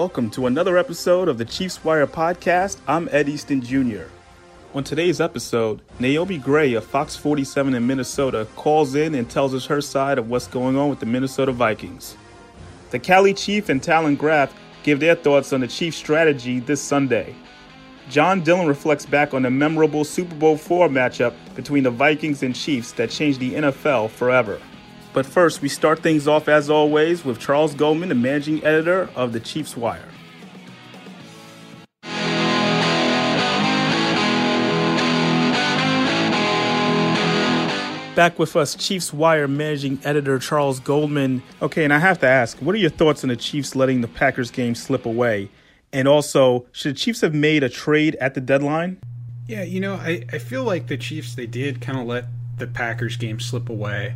Welcome to another episode of the Chiefs Wire podcast. I'm Ed Easton Jr. On today's episode, Naomi Grey of Fox 47 in Minnesota calls in and tells us her side of what's going on with the Minnesota Vikings. The Cali Chief and Talon Graff give their thoughts on the Chiefs' strategy this Sunday. John Dillon reflects back on the memorable Super Bowl IV matchup between the Vikings and Chiefs that changed the NFL forever. But first, we start things off as always with Charles Goldman, the managing editor of the Chiefs Wire. Back with us, Chiefs Wire managing editor Charles Goldman. Okay, and I have to ask, what are your thoughts on the Chiefs letting the Packers game slip away? And also, should the Chiefs have made a trade at the deadline? Yeah, you know, I, I feel like the Chiefs, they did kind of let the Packers game slip away.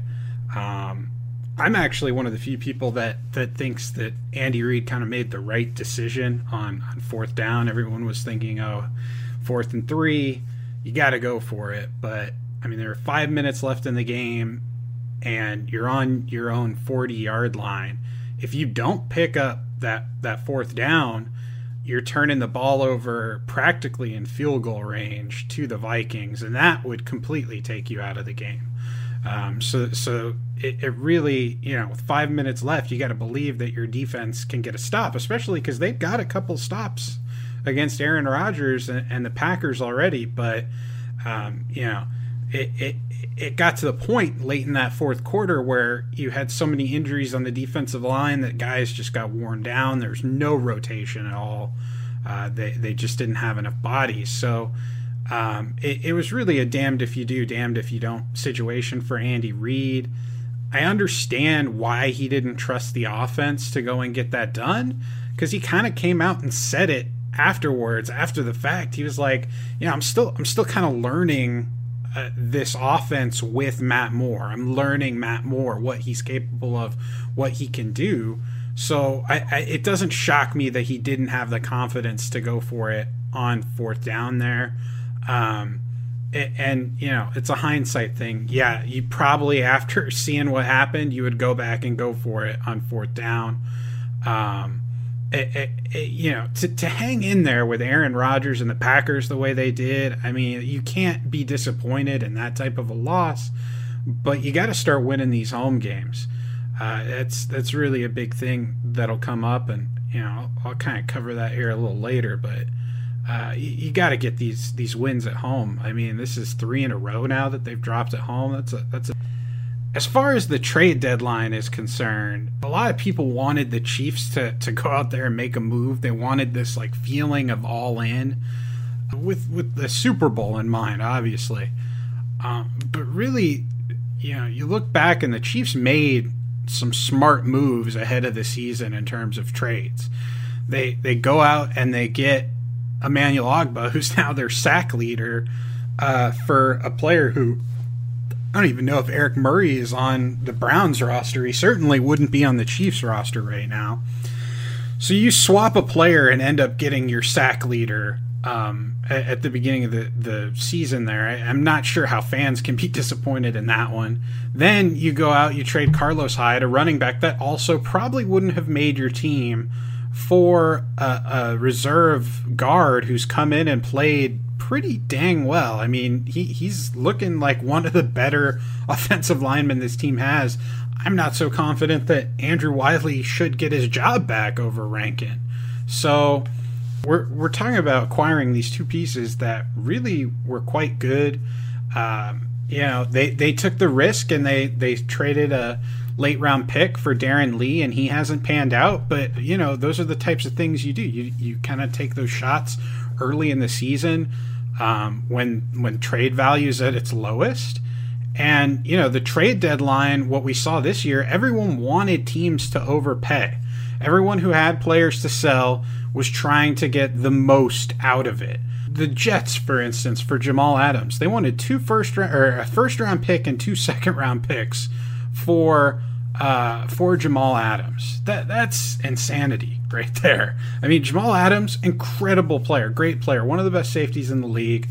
Um, I'm actually one of the few people that that thinks that Andy Reid kind of made the right decision on on fourth down. Everyone was thinking, oh, fourth and three, you got to go for it. But I mean, there are five minutes left in the game, and you're on your own 40 yard line. If you don't pick up that that fourth down, you're turning the ball over practically in field goal range to the Vikings, and that would completely take you out of the game. Um, so, so it, it, really, you know, with five minutes left, you got to believe that your defense can get a stop, especially because they've got a couple stops against Aaron Rodgers and, and the Packers already. But, um, you know, it, it it got to the point late in that fourth quarter where you had so many injuries on the defensive line that guys just got worn down. There's no rotation at all. Uh, they they just didn't have enough bodies. So um, it, it, was really a damned if you do, damned if you don't situation for Andy Reid. I understand why he didn't trust the offense to go and get that done because he kind of came out and said it afterwards, after the fact. He was like, "Yeah, I'm still, I'm still kind of learning uh, this offense with Matt Moore. I'm learning Matt Moore, what he's capable of, what he can do." So I, I, it doesn't shock me that he didn't have the confidence to go for it on fourth down there. Um, and you know it's a hindsight thing. Yeah you probably after seeing what happened you would go back and go for it on fourth down. Um, it, it, it, you know to, to hang in there with aaron rodgers and the packers the way they did i mean you can't be disappointed in that type of a loss but you got to start winning these home games. Uh, that's that's really a big thing that'll come up and you know i'll, I'll kind of cover that here a little later but uh, you, you got to get these these wins at home. I mean, this is three in a row now that they've dropped at home. That's a that's a. As far as the trade deadline is concerned, a lot of people wanted the Chiefs to to go out there and make a move. They wanted this like feeling of all in, with with the Super Bowl in mind, obviously. Um, but really, you know, you look back and the Chiefs made some smart moves ahead of the season in terms of trades. They they go out and they get Emmanuel Ogbah, who's now their sack leader, uh, for a player who I don't even know if Eric Murray is on the Browns roster. He certainly wouldn't be on the Chiefs roster right now. So you swap a player and end up getting your sack leader um, at, at, the beginning of the, the season there. I, am not sure how fans can be disappointed in that one. Then you go out, you trade Carlos Hyde, a running back that also probably wouldn't have made your team for a, a, reserve guard who's come in and played pretty dang well. I mean, he, he's looking like one of the better offensive linemen this team has. I'm not so confident that Andrew Wiley should get his job back over Rankin. So we're, we're talking about acquiring these two pieces that really were quite good. Um, you know, they, they took the risk and they, they traded a late round pick for Darron Lee, and he hasn't panned out. But you know, those are the types of things you do. You you kind of take those shots early in the season um, when when trade value is at its lowest, And, you know, the trade deadline, what we saw this year, everyone wanted teams to overpay. Everyone who had players to sell was trying to get the most out of it. The Jets, for instance, for Jamal Adams, they wanted two first round or a first round pick and two second round picks for uh, for Jamal Adams. That that's insanity right there. I mean, Jamal Adams, incredible player, great player, one of the best safeties in the league.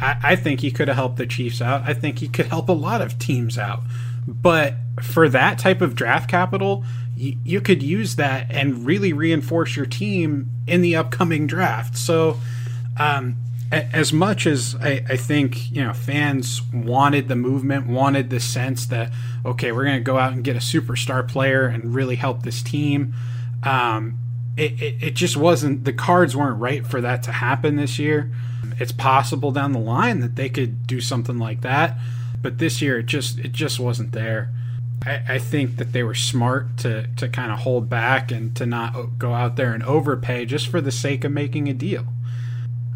I, I think he could have helped the Chiefs out. I think he could help a lot of teams out. But for that type of draft capital, you, you could use that and really reinforce your team in the upcoming draft. So, um, as much as I, I, think you know fans wanted the movement, wanted the sense that okay, we're going to go out and get a superstar player and really help this team. Um, it, it, it, just wasn't the cards weren't right for that to happen this year. It's possible down the line that they could do something like that, but this year it just it just wasn't there. I, I think that they were smart to to kind of hold back and to not go out there and overpay just for the sake of making a deal.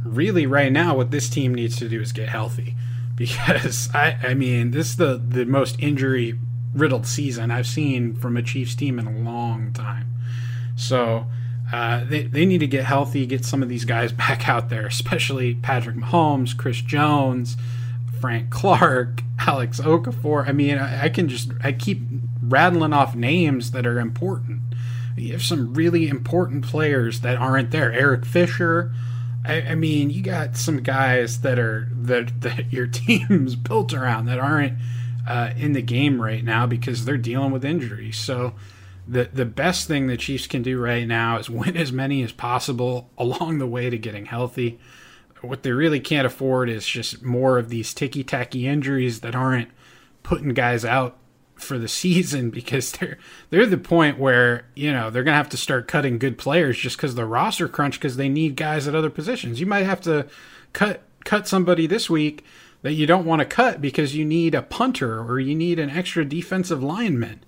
Really, right now, what this team needs to do is get healthy, because I I mean this is the the most injury riddled season I've seen from a Chiefs team in a long time. So uh, they, they need to get healthy, get some of these guys back out there, especially Patrick Mahomes, Chris Jones, Frank Clark, Alex Okafor. I mean, I, I can just I keep rattling off names that are important. You have some really important players that aren't there. Eric Fisher. I, I mean, you got some guys that are that that your team's built around that aren't uh, in the game right now because they're dealing with injuries. So the the best thing the Chiefs can do right now is win as many as possible along the way to getting healthy. What they really can't afford is just more of these ticky tacky injuries that aren't putting guys out for the season because they're they're the point where you know they're gonna have to start cutting good players just because the roster crunch because they need guys at other positions. You might have to cut cut somebody this week that you don't want to cut because you need a punter or you need an extra defensive lineman.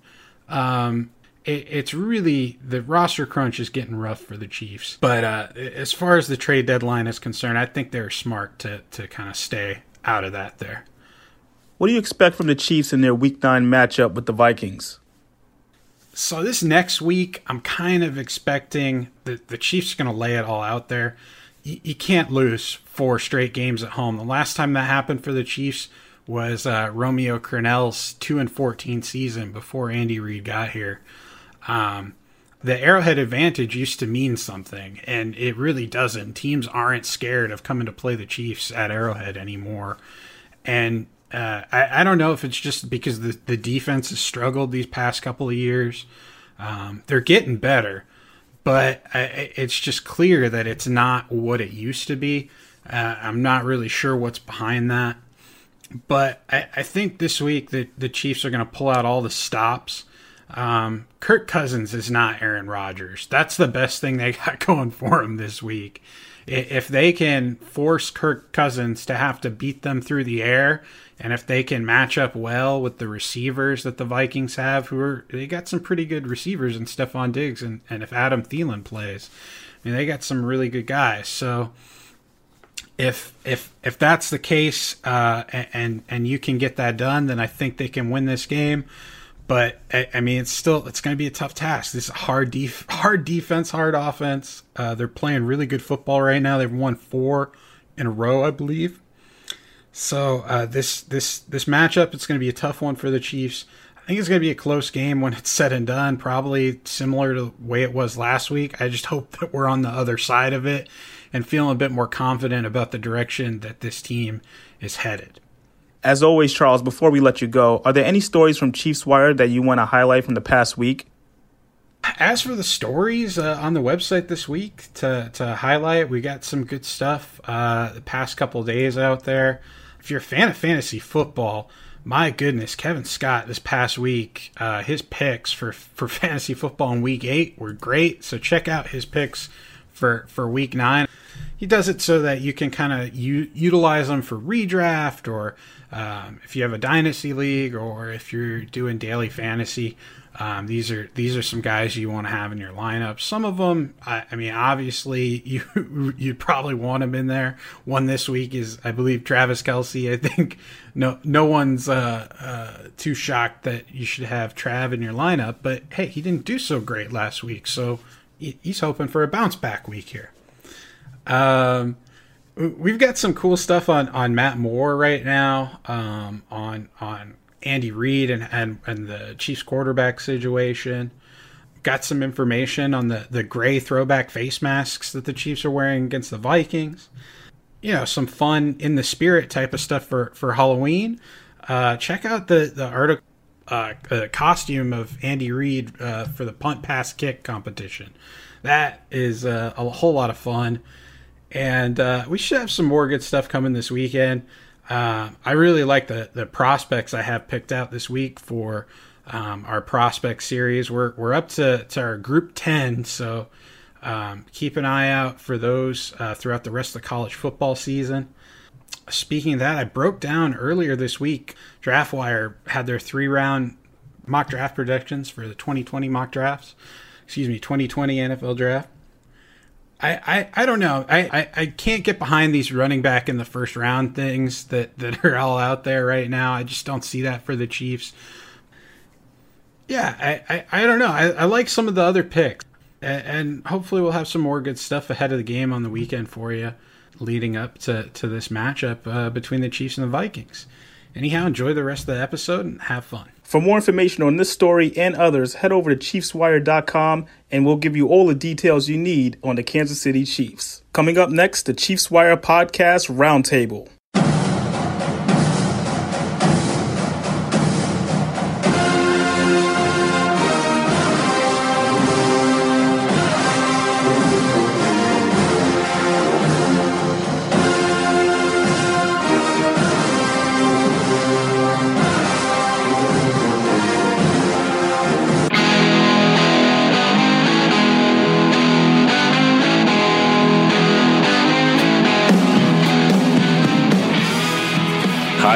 Um, it, it's really the roster crunch is getting rough for the Chiefs. But uh, as far as the trade deadline is concerned, I think they're smart to to kind of stay out of that there. What do you expect from the Chiefs in their Week Nine matchup with the Vikings? So this next week, I'm kind of expecting that the Chiefs are going to lay it all out there. You, you can't lose four straight games at home. The last time that happened for the Chiefs was uh, Romeo Crennel's two and fourteen season before Andy Reid got here. Um, the Arrowhead advantage used to mean something, and it really doesn't. Teams aren't scared of coming to play the Chiefs at Arrowhead anymore. And uh, I, I, don't know if it's just because the, the defense has struggled these past couple of years. Um, they're getting better, but I, it's just clear that it's not what it used to be. Uh, I'm not really sure what's behind that. But I, I think this week the, the Chiefs are going to pull out all the stops um, Kirk Cousins is not Aaron Rodgers. That's the best thing they got going for him this week. If they can force Kirk Cousins to have to beat them through the air, and if they can match up well with the receivers that the Vikings have, who are they got some pretty good receivers in Stefon Diggs, and, and if Adam Thielen plays, I mean they got some really good guys. So if if if that's the case, uh, and and you can get that done, then I think they can win this game. But I, I mean, it's still it's going to be a tough task. This hard def- hard defense, hard offense. Uh, they're playing really good football right now. They've won four in a row, I believe. So uh, this this this matchup, it's going to be a tough one for the Chiefs. I think it's going to be a close game when it's said and done. Probably similar to the way it was last week. I just hope that we're on the other side of it and feeling a bit more confident about the direction that this team is headed. As always, Charles, before we let you go, are there any stories from Chiefs Wire that you want to highlight from the past week? As for the stories uh, on the website this week to, to highlight, we got some good stuff uh, the past couple days out there. If you're a fan of fantasy football, my goodness, Kevin Scott this past week, uh, his picks for, for fantasy football in week eight were great. So check out his picks for, for week nine he does it so that you can kind of u- utilize them for redraft or um, if you have a dynasty league or if you're doing daily fantasy. Um, these are these are some guys you want to have in your lineup. Some of them, I, I, mean, obviously you you probably want them in there. One this week is, I believe, Travis Kelce. I think no no one's uh, uh, too shocked that you should have Trav in your lineup. But hey, he didn't do so great last week, so he's hoping for a bounce back week here. Um, we've got some cool stuff on on Matt Moore right now. Um, on on Andy Reid and, and, and the Chiefs quarterback situation. Got some information on the, the gray throwback face masks that the Chiefs are wearing against the Vikings. You know, some fun in the spirit type of stuff for, for Halloween. Uh, check out the, the article, uh, uh, costume of Andy Reid uh, for the punt pass kick competition. That is uh, a whole lot of fun. And uh, we should have some more good stuff coming this weekend. Uh, I really like the the prospects I have picked out this week for um, our prospect series. We're we're up to, to our group ten, so um, keep an eye out for those uh, throughout the rest of the college football season. Speaking of that, I broke down earlier this week. DraftWire had their three round mock draft predictions for the 2020 mock drafts. Excuse me, 2020 NFL draft. I, I, I don't know. I, I, I can't get behind these running back in the first round things that, that are all out there right now. I just don't see that for the Chiefs. Yeah, I, I, I don't know. I, I like some of the other picks. And hopefully we'll have some more good stuff ahead of the game on the weekend for you leading up to, to this matchup uh, between the Chiefs and the Vikings. Anyhow, enjoy the rest of the episode and have fun. For more information on this story and others, head over to ChiefsWire.com and we'll give you all the details you need on the Kansas City Chiefs. Coming up next, the Chiefs Wire Podcast Roundtable.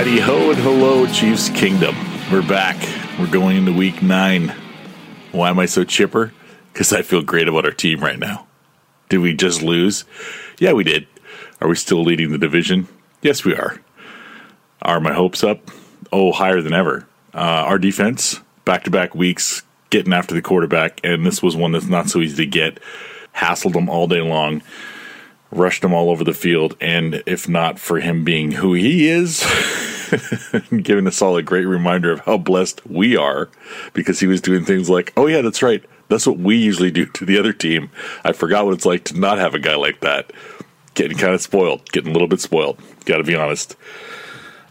Howdy ho and hello, Chiefs Kingdom. We're back. We're going into week nine. Why am I so chipper? Because I feel great about our team right now. Did we just lose? Yeah, we did. Are we still leading the division? Yes, we are. Are my hopes up? Oh, higher than ever. Uh, our defense, back to back weeks, getting after the quarterback, and this was one that's not so easy to get. Hassled them all day long rushed him all over the field. And if not for him being who he is, giving us all a great reminder of how blessed we are because he was doing things like, oh, yeah, that's right. That's what we usually do to the other team. I forgot what it's like to not have a guy like that. Getting kind of spoiled, getting a little bit spoiled. Got to be honest.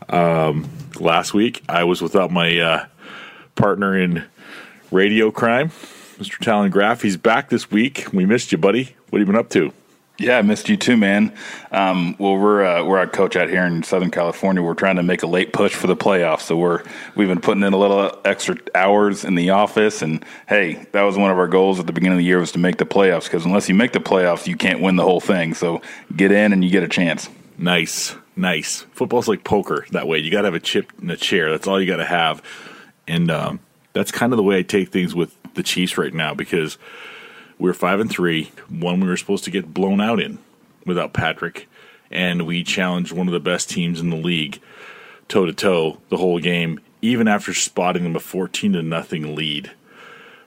Um, last week, I was without my uh, partner in radio crime, Mr. Talon Graff. He's back this week. We missed you, buddy. What have you been up to? Yeah, I missed you too, man. Um, well, we're uh, we're our coach out here in Southern California. We're trying to make a late push for the playoffs, so we're we've been putting in a little extra hours in the office. And hey, that was one of our goals at the beginning of the year was to make the playoffs because unless you make the playoffs, you can't win the whole thing. So get in and you get a chance. Nice, nice. Football's like poker that way. You got to have a chip in a chair. That's all you got to have, and um, that's kind of the way I take things with the Chiefs right now because we are five and three. One we were supposed to get blown out in without Patrick, and we challenged one of the best teams in the league toe to toe the whole game, even after spotting them a fourteen to nothing lead.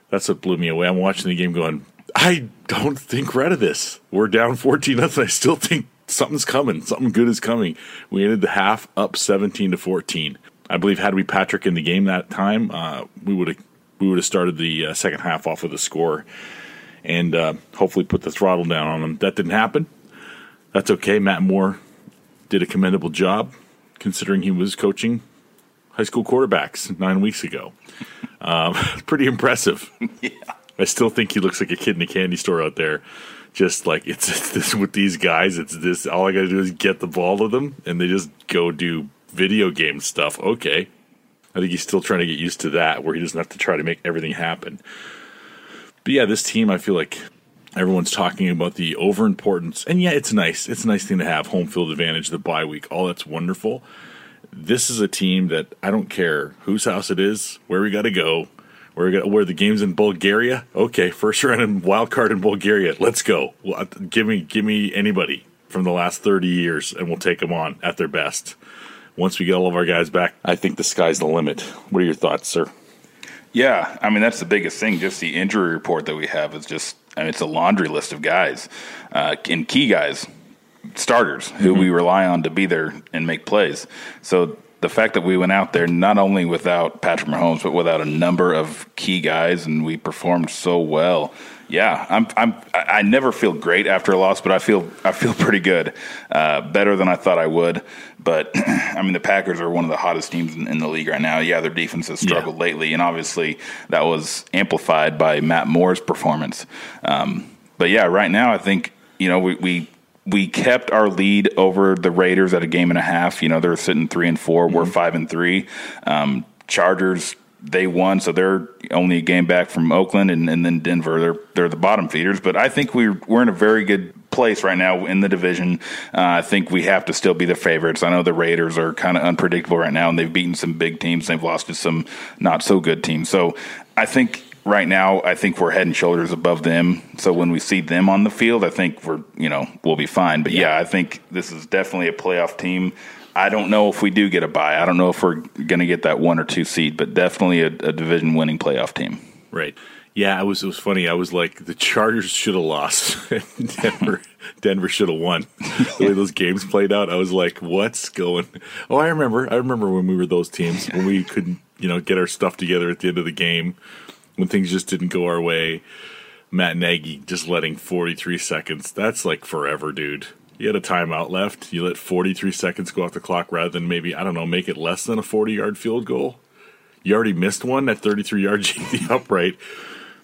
That's what blew me away. I'm watching the game going, I don't think we're out of this. We're down fourteen nothing. I still think something's coming. Something good is coming. We ended the half up seventeen to fourteen. I believe had we Patrick in the game that time, uh, we would have we would have started the uh, second half off with a score and uh, hopefully put the throttle down on them. That didn't happen. That's okay. Matt Moore did a commendable job considering he was coaching high school quarterbacks nine weeks ago. Um, pretty impressive. yeah. I still think he looks like a kid in a candy store out there. Just like it's, it's this with these guys, it's this. All I got to do is get the ball to them, and they just go do video game stuff. Okay, I think he's still trying to get used to that, where he doesn't have to try to make everything happen. But yeah, this team I feel like Everyone's talking about the overimportance, and yeah, it's nice. It's a nice thing to have home field advantage, the bye week. All that's wonderful. This is a team that I don't care whose house it is, where we got to go, where we got where the game's in Bulgaria. Okay, first round and wild card in Bulgaria. Let's go. Well, uh, give me give me anybody from the last thirty years, and we'll take them on at their best. Once we get all of our guys back, I think the sky's the limit. What are your thoughts, sir? Yeah, I mean that's the biggest thing. Just the injury report that we have is just I mean, it's a laundry list of guys uh, and key guys, starters who mm-hmm. we rely on to be there and make plays. So the fact that we went out there not only without Patrick Mahomes but without a number of key guys and we performed so well. Yeah, I'm. I'm. I never feel great after a loss, but I feel. I feel pretty good, uh, better than I thought I would. But I mean, the Packers are one of the hottest teams in, in the league right now. Yeah, their defense has struggled yeah. lately, and obviously that was amplified by Matt Moore's performance. Um, but yeah, right now I think you know we, we we kept our lead over the Raiders at a game and a half. You know, they're sitting three and 4 we mm-hmm. We're five and three. Um, Chargers they won, so they're only a game back from Oakland, and, and then Denver. They're they're the bottom feeders, but I think we're we're in a very good place right now in the division. Uh, I think we have to still be the favorites. I know the Raiders are kind of unpredictable right now, and they've beaten some big teams. They've lost to some not so good teams. So I think right now, I think we're head and shoulders above them. So when we see them on the field, I think we're you know we'll be fine. But yeah, I think this is definitely a playoff team. I don't know if we do get a bye. I don't know if we're going to get that one or two seed, but definitely a, a division winning playoff team. Right. Yeah, it was. It was funny. I was like, the Chargers should have lost. Denver, Denver should have won. The way those games played out, I was like, what's going? Oh, I remember. I remember when we were those teams when we couldn't, you know, get our stuff together at the end of the game when things just didn't go our way. Matt Nagy just letting 43 seconds. That's like forever, dude. You had a timeout left. You let 43 seconds go off the clock rather than maybe, I don't know, make it less than a 40 yard field goal. You already missed one at 33 yards, the upright.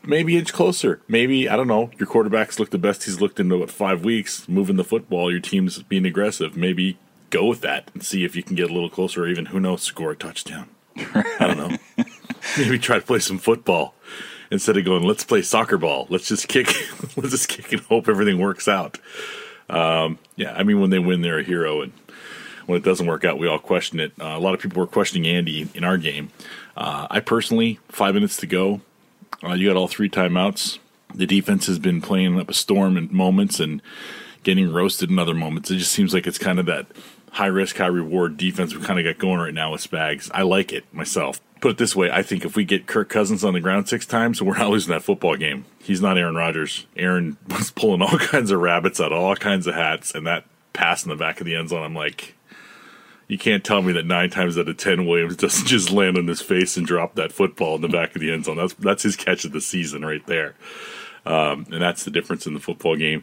Maybe inch closer. Maybe, I don't know, your quarterback's looked the best he's looked in, what, five weeks, moving the football. Your team's being aggressive. Maybe go with that and see if you can get a little closer or even, who knows, score a touchdown. I don't know. Maybe try to play some football instead of going, let's play soccer ball. Let's just kick. let's just kick and hope everything works out. Um, yeah, I mean, when they win, they're a hero, and when it doesn't work out, we all question it. Uh, a lot of people were questioning Andy in our game. Uh, I personally, five minutes to go, uh, you got all three timeouts. The defense has been playing up a storm in moments and getting roasted in other moments. It just seems like it's kind of that high risk, high reward defense we kind of got going right now with Spags. I like it myself. Put it this way, I think if we get Kirk Cousins on the ground six times, we're not losing that football game. He's not Aaron Rodgers. Aaron was pulling all kinds of rabbits out of all kinds of hats, and that pass in the back of the end zone, I'm like, you can't tell me that nine times out of ten Williams doesn't just land on his face and drop that football in the back of the end zone. That's that's his catch of the season right there, um, and that's the difference in the football game.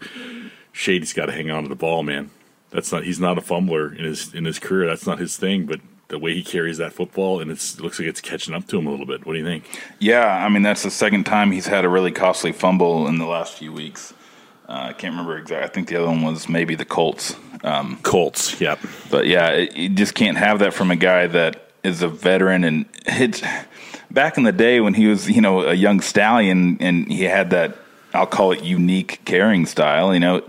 Shady's got to hang on to the ball, man. That's not he's not a fumbler in his in his career. That's not his thing, but the way he carries that football, and it looks like it's catching up to him a little bit. What do you think? Yeah, I mean that's the second time he's had a really costly fumble in the last few weeks. Uh, I can't remember exactly. I think the other one was maybe the Colts. Um, Colts, yep. But yeah, it, you just can't have that from a guy that is a veteran and it's back in the day when he was, you know, a young stallion and he had that I'll call it unique carrying style, you know,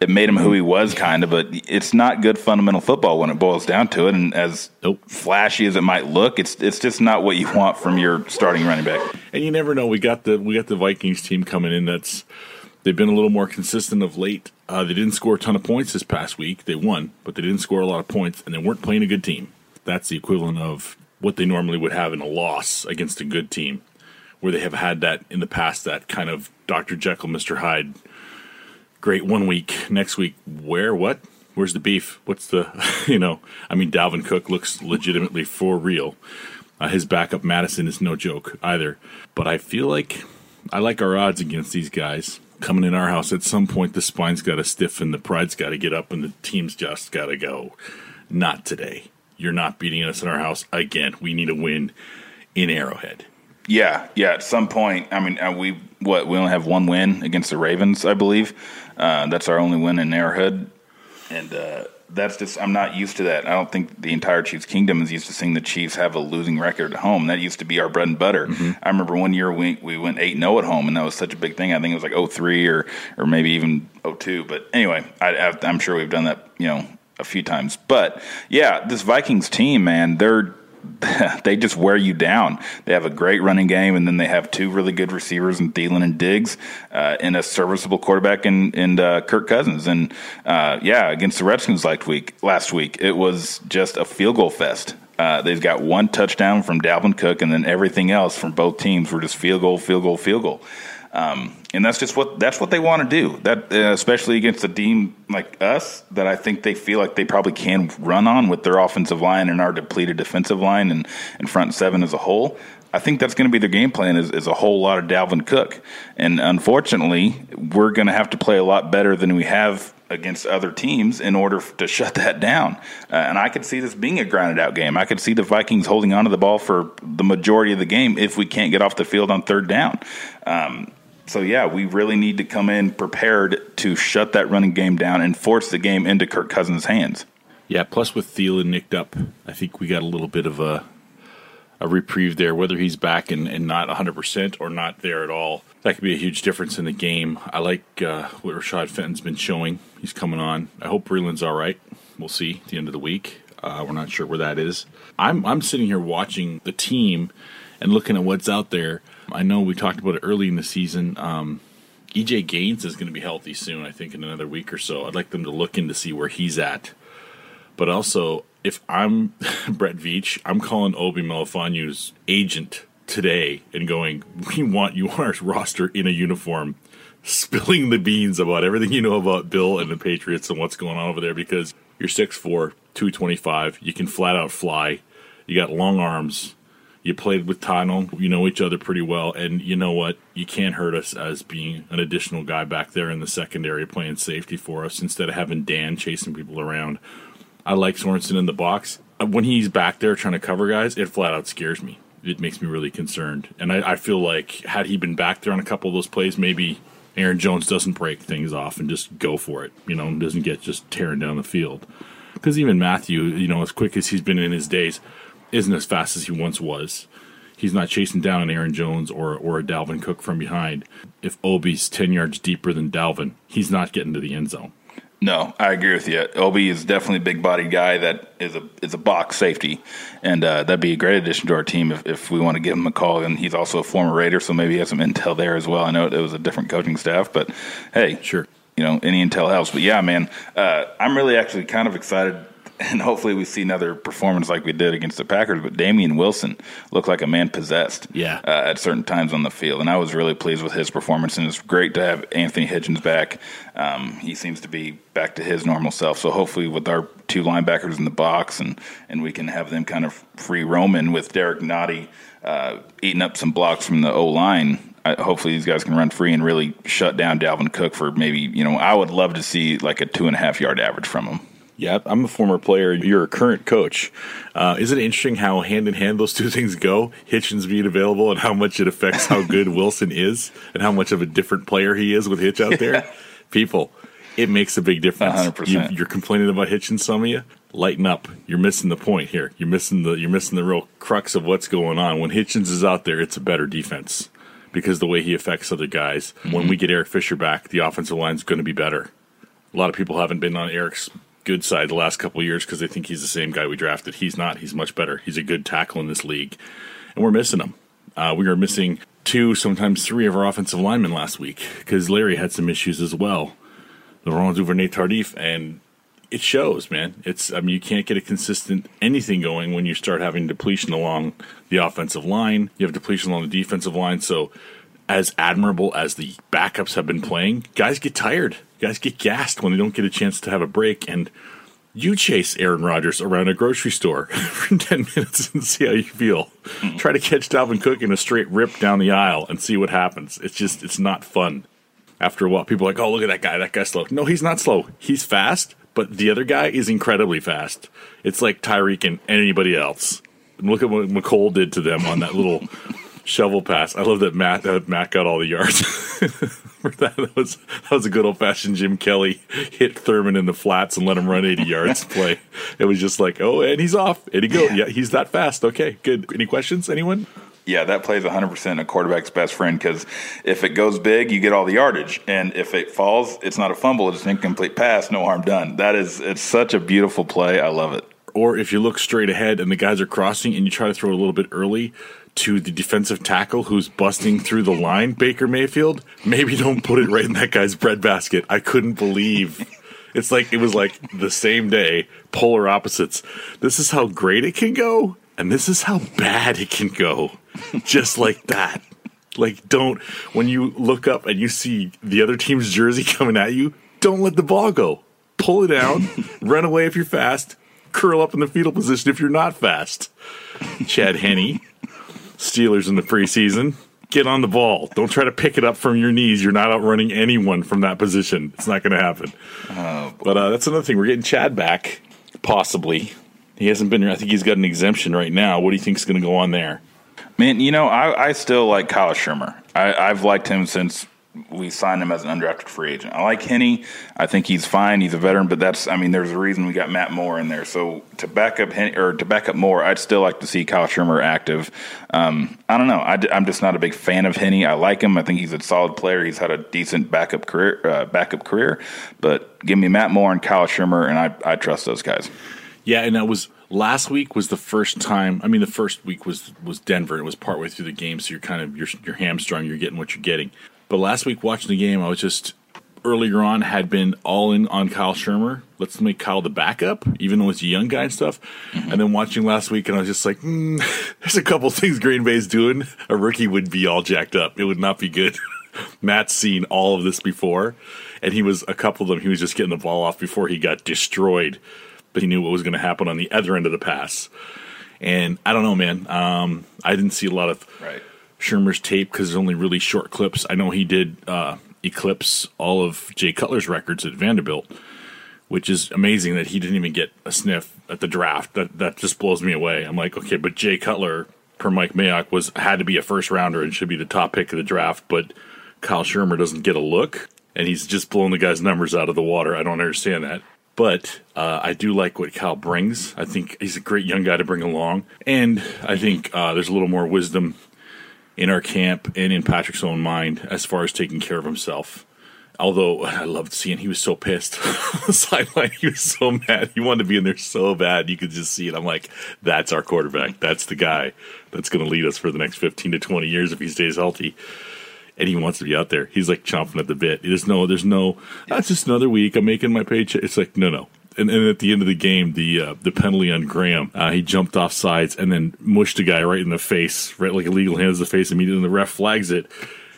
it made him who he was kind of, but it's not good fundamental football when it boils down to it. And as nope. flashy as it might look, it's it's just not what you want from your starting running back. And you never know. We got the we got the Vikings team coming in that's They've been a little more consistent of late. Uh, they didn't score a ton of points this past week. They won, but they didn't score a lot of points, and they weren't playing a good team. That's the equivalent of what they normally would have in a loss against a good team, where they have had that in the past, that kind of Dr. Jekyll, Mr. Hyde. Great one week, next week, where, what? Where's the beef? What's the, you know, I mean, Dalvin Cook looks legitimately for real. Uh, his backup, Mattison, is no joke either. But I feel like I like our odds against these guys coming in our house, at some point the spine's got to stiffen, the pride's got to get up, and the team's just got to go. Not today. You're not beating us in our house again. We need a win in Arrowhead. Yeah, yeah. At some point, I mean, uh, we what we only have one win against the Ravens, I believe. Uh, that's our only win in Arrowhead, and uh, that's just I'm not used to that. I don't think the entire Chiefs kingdom is used to seeing the Chiefs have a losing record at home. That used to be our bread and butter. Mm-hmm. I remember one year we we went eight 0 at home, and that was such a big thing. I think it was like 03 or or maybe even 02. But anyway, I, I'm sure we've done that, you know, a few times. But yeah, this Vikings team, man, they're they just wear you down. They have a great running game, and then they have two really good receivers in Thielen and Diggs, uh, and a serviceable quarterback in, in uh, Kirk Cousins. And uh, yeah, against the Redskins last week, last week it was just a field goal fest. Uh, they've got one touchdown from Dalvin Cook, and then everything else from both teams were just field goal, field goal, field goal. Um, and that's just what that's what they want to do. That uh, especially against a team like us, that I think they feel like they probably can run on with their offensive line and our depleted defensive line and, and front seven as a whole. I think that's going to be their game plan is, is a whole lot of Dalvin Cook. And unfortunately, we're going to have to play a lot better than we have against other teams in order to shut that down. Uh, and I could see this being a grounded out game. I could see the Vikings holding onto the ball for the majority of the game if we can't get off the field on third down. Um, so yeah, we really need to come in prepared to shut that running game down and force the game into Kirk Cousins' hands. Yeah, plus with Thielen nicked up, I think we got a little bit of a a reprieve there. Whether he's back and, and not 100% or not there at all, that could be a huge difference in the game. I like uh, what Rashad Fenton's been showing. He's coming on. I hope Breeland's all right. We'll see at the end of the week. Uh, we're not sure where that is. I'm I'm sitting here watching the team and looking at what's out there. I know we talked about it early in the season. Um, EJ Gaines is going to be healthy soon, I think, in another week or so. I'd like them to look in to see where he's at. But also, if I'm Brett Veach, I'm calling Obi Melifonwu's agent today and going, "We want you on our roster in a uniform, spilling the beans about everything you know about Bill and the Patriots and what's going on over there because you're 6'4", 225, you can flat out fly, you got long arms." You played with Tano. You know each other pretty well. And you know what? You can't hurt us as being an additional guy back there in the secondary playing safety for us instead of having Dan chasing people around. I like Sorensen in the box. Uh, When he's back there trying to cover guys, it flat out scares me. It makes me really concerned. And I, I feel like had he been back there on a couple of those plays, maybe Aaron Jones doesn't break things off and just go for it, you know, doesn't get just tearing down the field. Because even Mathieu, you know, as quick as he's been in his days, isn't as fast as he once was. He's not chasing down an Aaron Jones or or a Dalvin Cook from behind. If Obi's ten yards deeper than Dalvin, he's not getting to the end zone. No, I agree with you. Obi is definitely a big bodied guy that is a is a box safety, and uh, that'd be a great addition to our team if, if we want to give him a call. And he's also a former Raider, so maybe he has some intel there as well. I know it was a different coaching staff, but hey, Sure. you know any intel helps. But yeah, man, uh, I'm really actually kind of excited, and hopefully we see another performance like we did against the Packers. But Damien Wilson looked like a man possessed, Yeah. uh, at certain times on the field, and I was really pleased with his performance. And it's great to have Anthony Hitchens back. Um, he seems to be back to his normal self. So hopefully, with our two linebackers in the box, and and we can have them kind of free roaming with Derrick Nnadi uh, eating up some blocks from the O line. Hopefully, these guys can run free and really shut down Dalvin Cook for maybe you know. I would love to see like a two and a half yard average from him. Yeah, I'm a former player. You're a current coach. Uh, isn't it interesting how hand in hand those two things go? Hitchens being available and how much it affects how good Wilson is and how much of a different player he is with Hitch out there. People, it makes a big difference. 100%. You, you're complaining about Hitchens, some of you. Lighten up. You're missing the point here. You're missing the you're missing the real crux of what's going on. When Hitchens is out there, it's a better defense because the way he affects other guys. When we get Eric Fisher back, the offensive line's going to be better. A lot of people haven't been on Eric's good side the last couple years because they think he's the same guy we drafted. He's not. He's much better. He's a good tackle in this league, and we're missing him. Uh, we were missing two, sometimes three of our offensive linemen last week because Larry had some issues as well. Laurent Duvernay Tardif, and it shows, man. It's I mean you can't get a consistent anything going when you start having depletion along the offensive line. You have depletion along the defensive line. So as admirable as the backups have been playing, guys get tired. Guys get gassed when they don't get a chance to have a break. And you chase Aaron Rodgers around a grocery store for 10 minutes and see how you feel. Try to catch Dalvin Cook in a straight rip down the aisle and see what happens. It's just, it's not fun. After a while, people are like, oh, look at that guy. That guy's slow. No, he's not slow. He's fast, but the other guy is incredibly fast. It's like Tyreek and anybody else. Look at what Mecole did to them on that little shovel pass. I love that Matt uh, Matt got all the yards. that, that was that was a good old fashioned Jim Kelly hit Thurman in the flats and let him run 80 yards play. It was just like, oh, and he's off, and he go, yeah, he's that fast. Okay, good. Any questions? Anyone? Yeah, that plays 100% a quarterback's best friend because if it goes big, you get all the yardage. And if it falls, it's not a fumble, it's an incomplete pass, no harm done. That is, it's such a beautiful play. I love it. Or if you look straight ahead and the guys are crossing and you try to throw a little bit early to the defensive tackle who's busting through the line, Baker Mayfield, maybe don't put it right in that guy's breadbasket. I couldn't believe. It's like it was like the same day, polar opposites. This is how great it can go, and this is how bad it can go just like that. Like, don't, when you look up and you see the other team's jersey coming at you, don't let the ball go. Pull it down, run away if you're fast, curl up in the fetal position if you're not fast. Chad Henne, Steelers in the preseason. Get on the ball. Don't try to pick it up from your knees. You're not outrunning anyone from that position. It's not going to happen. Oh, but uh, that's another thing. We're getting Chad back, possibly. He hasn't been here. I think he's got an exemption right now. What do you think is going to go on there? Man, you know, I, I still like Kyle Shurmur. I, I've liked him since we signed him as an undrafted free agent. I like Henne. I think he's fine. He's a veteran, but that's I mean, there's a reason we got Matt Moore in there. So to back up Henne, or to back up Moore, I'd still like to see Kyle Shurmur active. Um, I don't know. I, am just not a big fan of Henne. I like him. I think he's a solid player. He's had a decent backup career. Uh, backup career, but give me Matt Moore and Kyle Shurmur, and I I trust those guys. Yeah, and that was last week was the first time. I mean, the first week was was Denver. It was partway through the game, so you're kind of you're, you're hamstrung. You're getting what you're getting. But last week watching the game, I was just earlier on had been all in on Kyle Shurmur. Let's make Kyle the backup, even though it's a young guy and stuff. Mm-hmm. And then watching last week, and I was just like, mm, there's a couple things Green Bay's doing. A rookie would be all jacked up. It would not be good. Matt's seen all of this before, and he was a couple of them. He was just getting the ball off before he got destroyed but he knew what was going to happen on the other end of the pass. And I don't know, man. Um, I didn't see a lot of right. Shurmur's tape because there's only really short clips. I know he did uh, eclipse all of Jay Cutler's records at Vanderbilt, which is amazing that he didn't even get a sniff at the draft. That that just blows me away. I'm like, okay, but Jay Cutler, per Mike Mayock, was had to be a first rounder and should be the top pick of the draft, but Kyle Shurmur doesn't get a look, and he's just blowing the guy's numbers out of the water. I don't understand that. But uh, I do like what Kyle brings. I think he's a great young guy to bring along. And I think uh, there's a little more wisdom in our camp and in Patrick's own mind as far as taking care of himself. Although I loved seeing he was so pissed sideline. He was so mad. He wanted to be in there so bad. You could just see it. I'm like, that's our quarterback. That's the guy that's going to lead us for the next 15 to 20 years if he stays healthy and he wants to be out there. He's like chomping at the bit. There's no, there's no. Ah, that's just another week. I'm making my paycheck. It's like no, no. And, and at the end of the game, the uh, the penalty on Graham, uh, he jumped off sides and then mushed a guy right in the face, right like illegal hands the face immediately. And the ref flags it,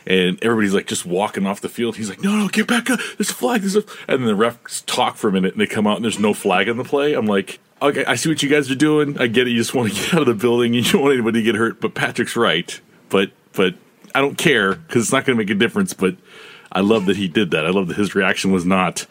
and everybody's like just walking off the field. He's like, no, no, get back up. There's a flag. There's a... And then the refs talk for a minute and they come out and there's no flag on the play. I'm like, okay, I see what you guys are doing. I get it. You just want to get out of the building. You don't want anybody to get hurt. But Patrick's right. But, but I don't care because it's not going to make a difference. But I love that he did that. I love that his reaction was not,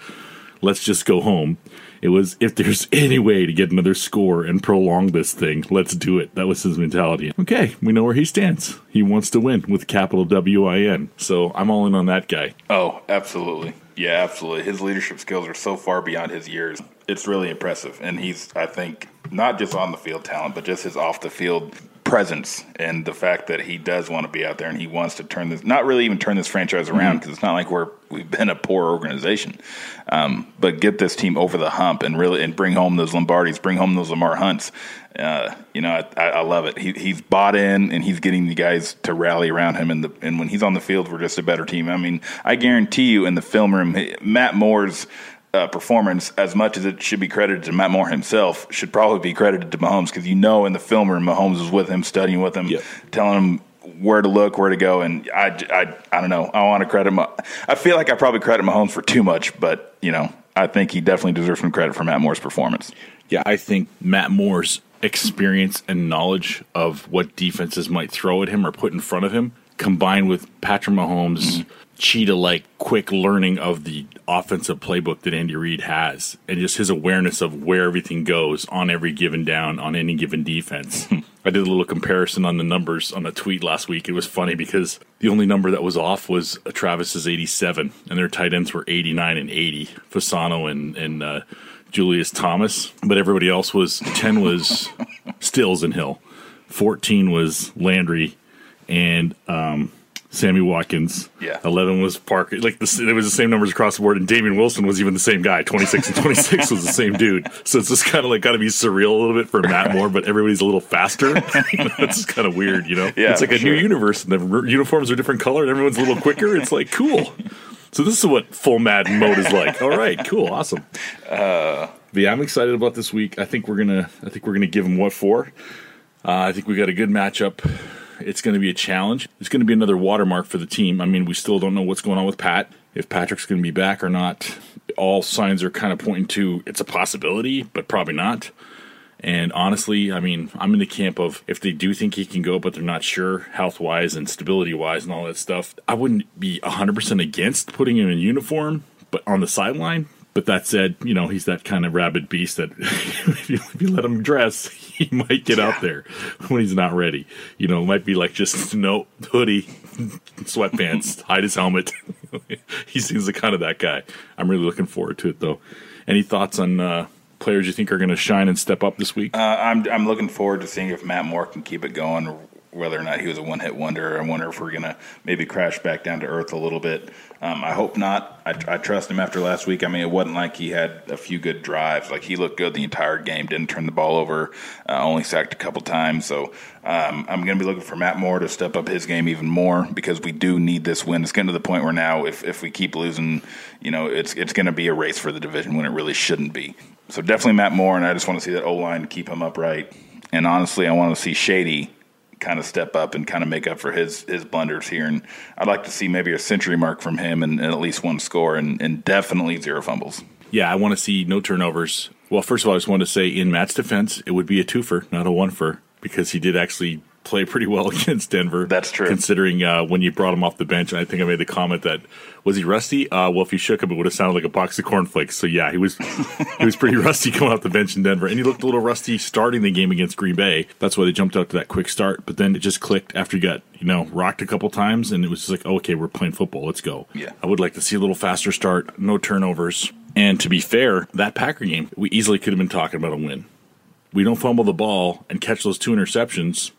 let's just go home. It was, if there's any way to get another score and prolong this thing, let's do it. That was his mentality. Okay, we know where he stands. He wants to win with capital W I N. So I'm all in on that guy. Oh, absolutely. Yeah, absolutely. His leadership skills are so far beyond his years. It's really impressive. And he's, I think, not just on the field talent, but just his off the field presence and the fact that he does want to be out there and he wants to turn this, not really even turn this franchise around because mm-hmm. it's not like we're we've been a poor organization, um, but get this team over the hump and really and bring home those Lombardis, bring home those Lamar Hunts. Uh, you know, I, I, love it. He, he's bought in and he's getting the guys to rally around him. And the, and when he's on the field, we're just a better team. I mean, I guarantee you in the film room, Matt Moore's uh, performance, as much as it should be credited to Matt Moore himself, should probably be credited to Mahomes because you know in the film room Mahomes was with him, studying with him, yep. telling him where to look, where to go, and I, I, I don't know. I want to credit. I feel like I probably credit Mahomes for too much, but you know, I think he definitely deserves some credit for Matt Moore's performance. Yeah, I think Matt Moore's experience and knowledge of what defenses might throw at him or put in front of him combined with Patrick Mahomes' cheetah like quick learning of the offensive playbook that Andy Reid has and just his awareness of where everything goes on every given down on any given defense. I did a little comparison on the numbers on a tweet last week. It was funny because the only number that was off was Travis's 87 and their tight ends were 89 and 80, Fasano and and uh, Julius Thomas, but everybody else was 10 was Stills and Hill. 14 was Landry and um, Sammy Watkins. Yeah. 11 was Parker. Like, the, it was the same numbers across the board. And Damien Wilson was even the same guy. 26 and 26 was the same dude. So it's just kind of like got to be surreal a little bit for Matt Moore, but everybody's a little faster. it's kind of weird, you know? Yeah, it's like a sure. new universe and the uniforms are different color and everyone's a little quicker. It's like, cool. So this is what full Madden mode is like. All right, cool, awesome. Uh, but yeah, I'm excited about this week. I think we're gonna. I think we're gonna give them what for. Uh, I think we got a good matchup. It's going to be a challenge. It's going to be another watermark for the team. I mean, we still don't know what's going on with Pat. If Patrick's going to be back or not, all signs are kind of pointing to it's a possibility, but probably not. And honestly, I mean, I'm in the camp of if they do think he can go, but they're not sure health wise and stability wise and all that stuff, I wouldn't be 100% against putting him in uniform, but on the sideline. But that said, you know, he's that kind of rabid beast that if, you, if you let him dress, he might get out there when he's not ready. You know, it might be like just no hoodie, sweatpants, hide his helmet. he seems the kind of that guy. I'm really looking forward to it, though. Any thoughts on uh, players you think are going to shine and step up this week? Uh, I'm I'm looking forward to seeing if Matt Moore can keep it going, whether or not he was a one hit wonder. I wonder if we're gonna maybe crash back down to earth a little bit. Um, I hope not. I, I trust him after last week. I mean, it wasn't like he had a few good drives. Like he looked good the entire game. Didn't turn the ball over. Uh, only sacked a couple times. So um, I'm going to be looking for Matt Moore to step up his game even more because we do need this win. It's getting to the point where now, if if we keep losing, you know, it's it's going to be a race for the division when it really shouldn't be. So definitely Matt Moore, and I just want to see that O line keep him upright. And honestly, I want to see Shady kind of step up and kind of make up for his his blunders here. And I'd like to see maybe a century mark from him and, and at least one score and, and definitely zero fumbles. Yeah, I want to see no turnovers. Well, first of all, I just want to say in Matt's defense, it would be a twofer, not a one for, because he did actually play pretty well against Denver. That's true. Considering uh, when you brought him off the bench, and I think I made the comment that was he rusty? Uh, well, if you shook him, it would have sounded like a box of cornflakes. So yeah, he was he was pretty rusty coming off the bench in Denver, and he looked a little rusty starting the game against Green Bay. That's why they jumped out to that quick start. But then it just clicked after he got you know rocked a couple times, and it was just like, oh, okay, we're playing football. Let's go. Yeah. I would like to see a little faster start, no turnovers. And to be fair, that Packer game, we easily could have been talking about a win. We don't fumble the ball and catch those two interceptions.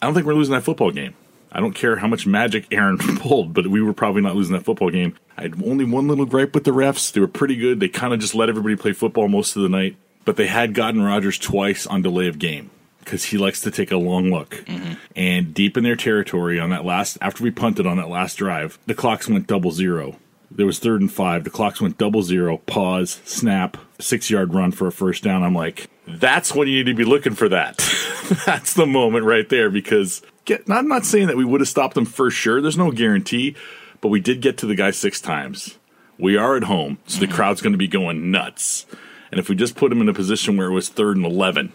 I don't think we're losing that football game. I don't care how much magic Aaron pulled, but we were probably not losing that football game. I had only one little gripe with the refs. They were pretty good. They kind of just let everybody play football most of the night, but they had gotten Rodgers twice on delay of game because he likes to take a long look. Mm-hmm. And deep in their territory on that last, after we punted on that last drive, the clocks went double zero. There was third and five. The clocks went double zero, pause, snap, six yard run for a first down. I'm like, that's when you need to be looking for that. that's the moment right there because get, I'm not saying that we would have stopped them for sure. There's no guarantee, but we did get to the guy six times. We are at home, so the mm-hmm. crowd's going to be going nuts. And if we just put him in a position where it was third and 11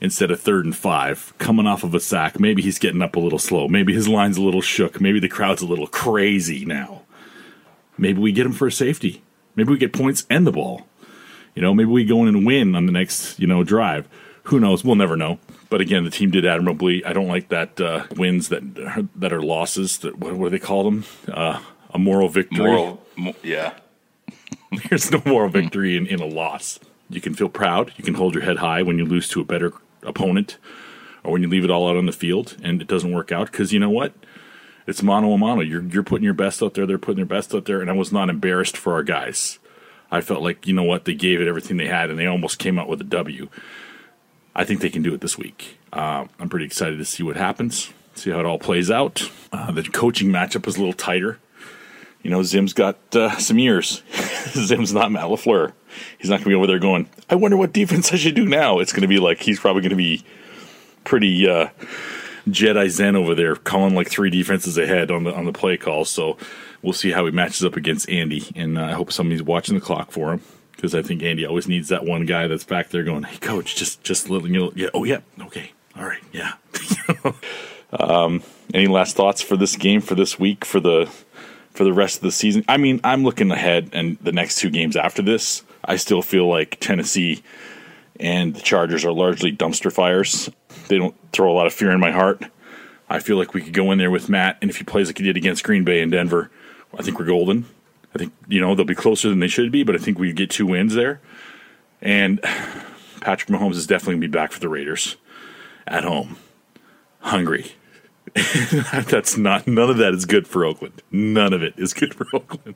instead of third and five, coming off of a sack, maybe he's getting up a little slow. Maybe his line's a little shook. Maybe the crowd's a little crazy now. Maybe we get him for a safety. Maybe we get points and the ball. You know, maybe we go in and win on the next, you know, drive. Who knows? We'll never know. But again, the team did admirably. I don't like that uh, wins that that are losses. That what, what do they call them? Uh, a moral victory. Moral, mo- yeah. There's no moral victory in, in a loss. You can feel proud. You can hold your head high when you lose to a better opponent or when you leave it all out on the field and it doesn't work out. Because you know what? It's mano a mano. You're, you're putting your best out there. They're putting their best out there. And I was not embarrassed for our guys. I felt like, you know what? They gave it everything they had and they almost came out with a W. I think they can do it this week. Uh, I'm pretty excited to see what happens, see how it all plays out. Uh, the coaching matchup is a little tighter. You know, Zim's got uh, some years. Zim's not Matt LaFleur. He's not going to be over there going, I wonder what defense I should do now. It's going to be like he's probably going to be pretty uh, Jedi Zen over there, calling like three defenses ahead on the on the play call. So we'll see how he matches up against Andy, and uh, I hope somebody's watching the clock for him because I think Andy always needs that one guy that's back there going, "Hey, coach, just just letting you yeah, oh yeah, okay, all right, yeah." Um, any last thoughts for this game for this week for the for the rest of the season? I mean, I'm looking ahead and the next two games after this. I still feel like Tennessee and the Chargers are largely dumpster fires. They don't throw a lot of fear in my heart. I feel like we could go in there with Matt, and if he plays like he did against Green Bay and Denver, I think we're golden. I think you know they'll be closer than they should be, but I think we get two wins there. And Patrick Mahomes is definitely to be back for the Raiders at home, hungry. That's not none of that is good for Oakland. None of it is good for Oakland.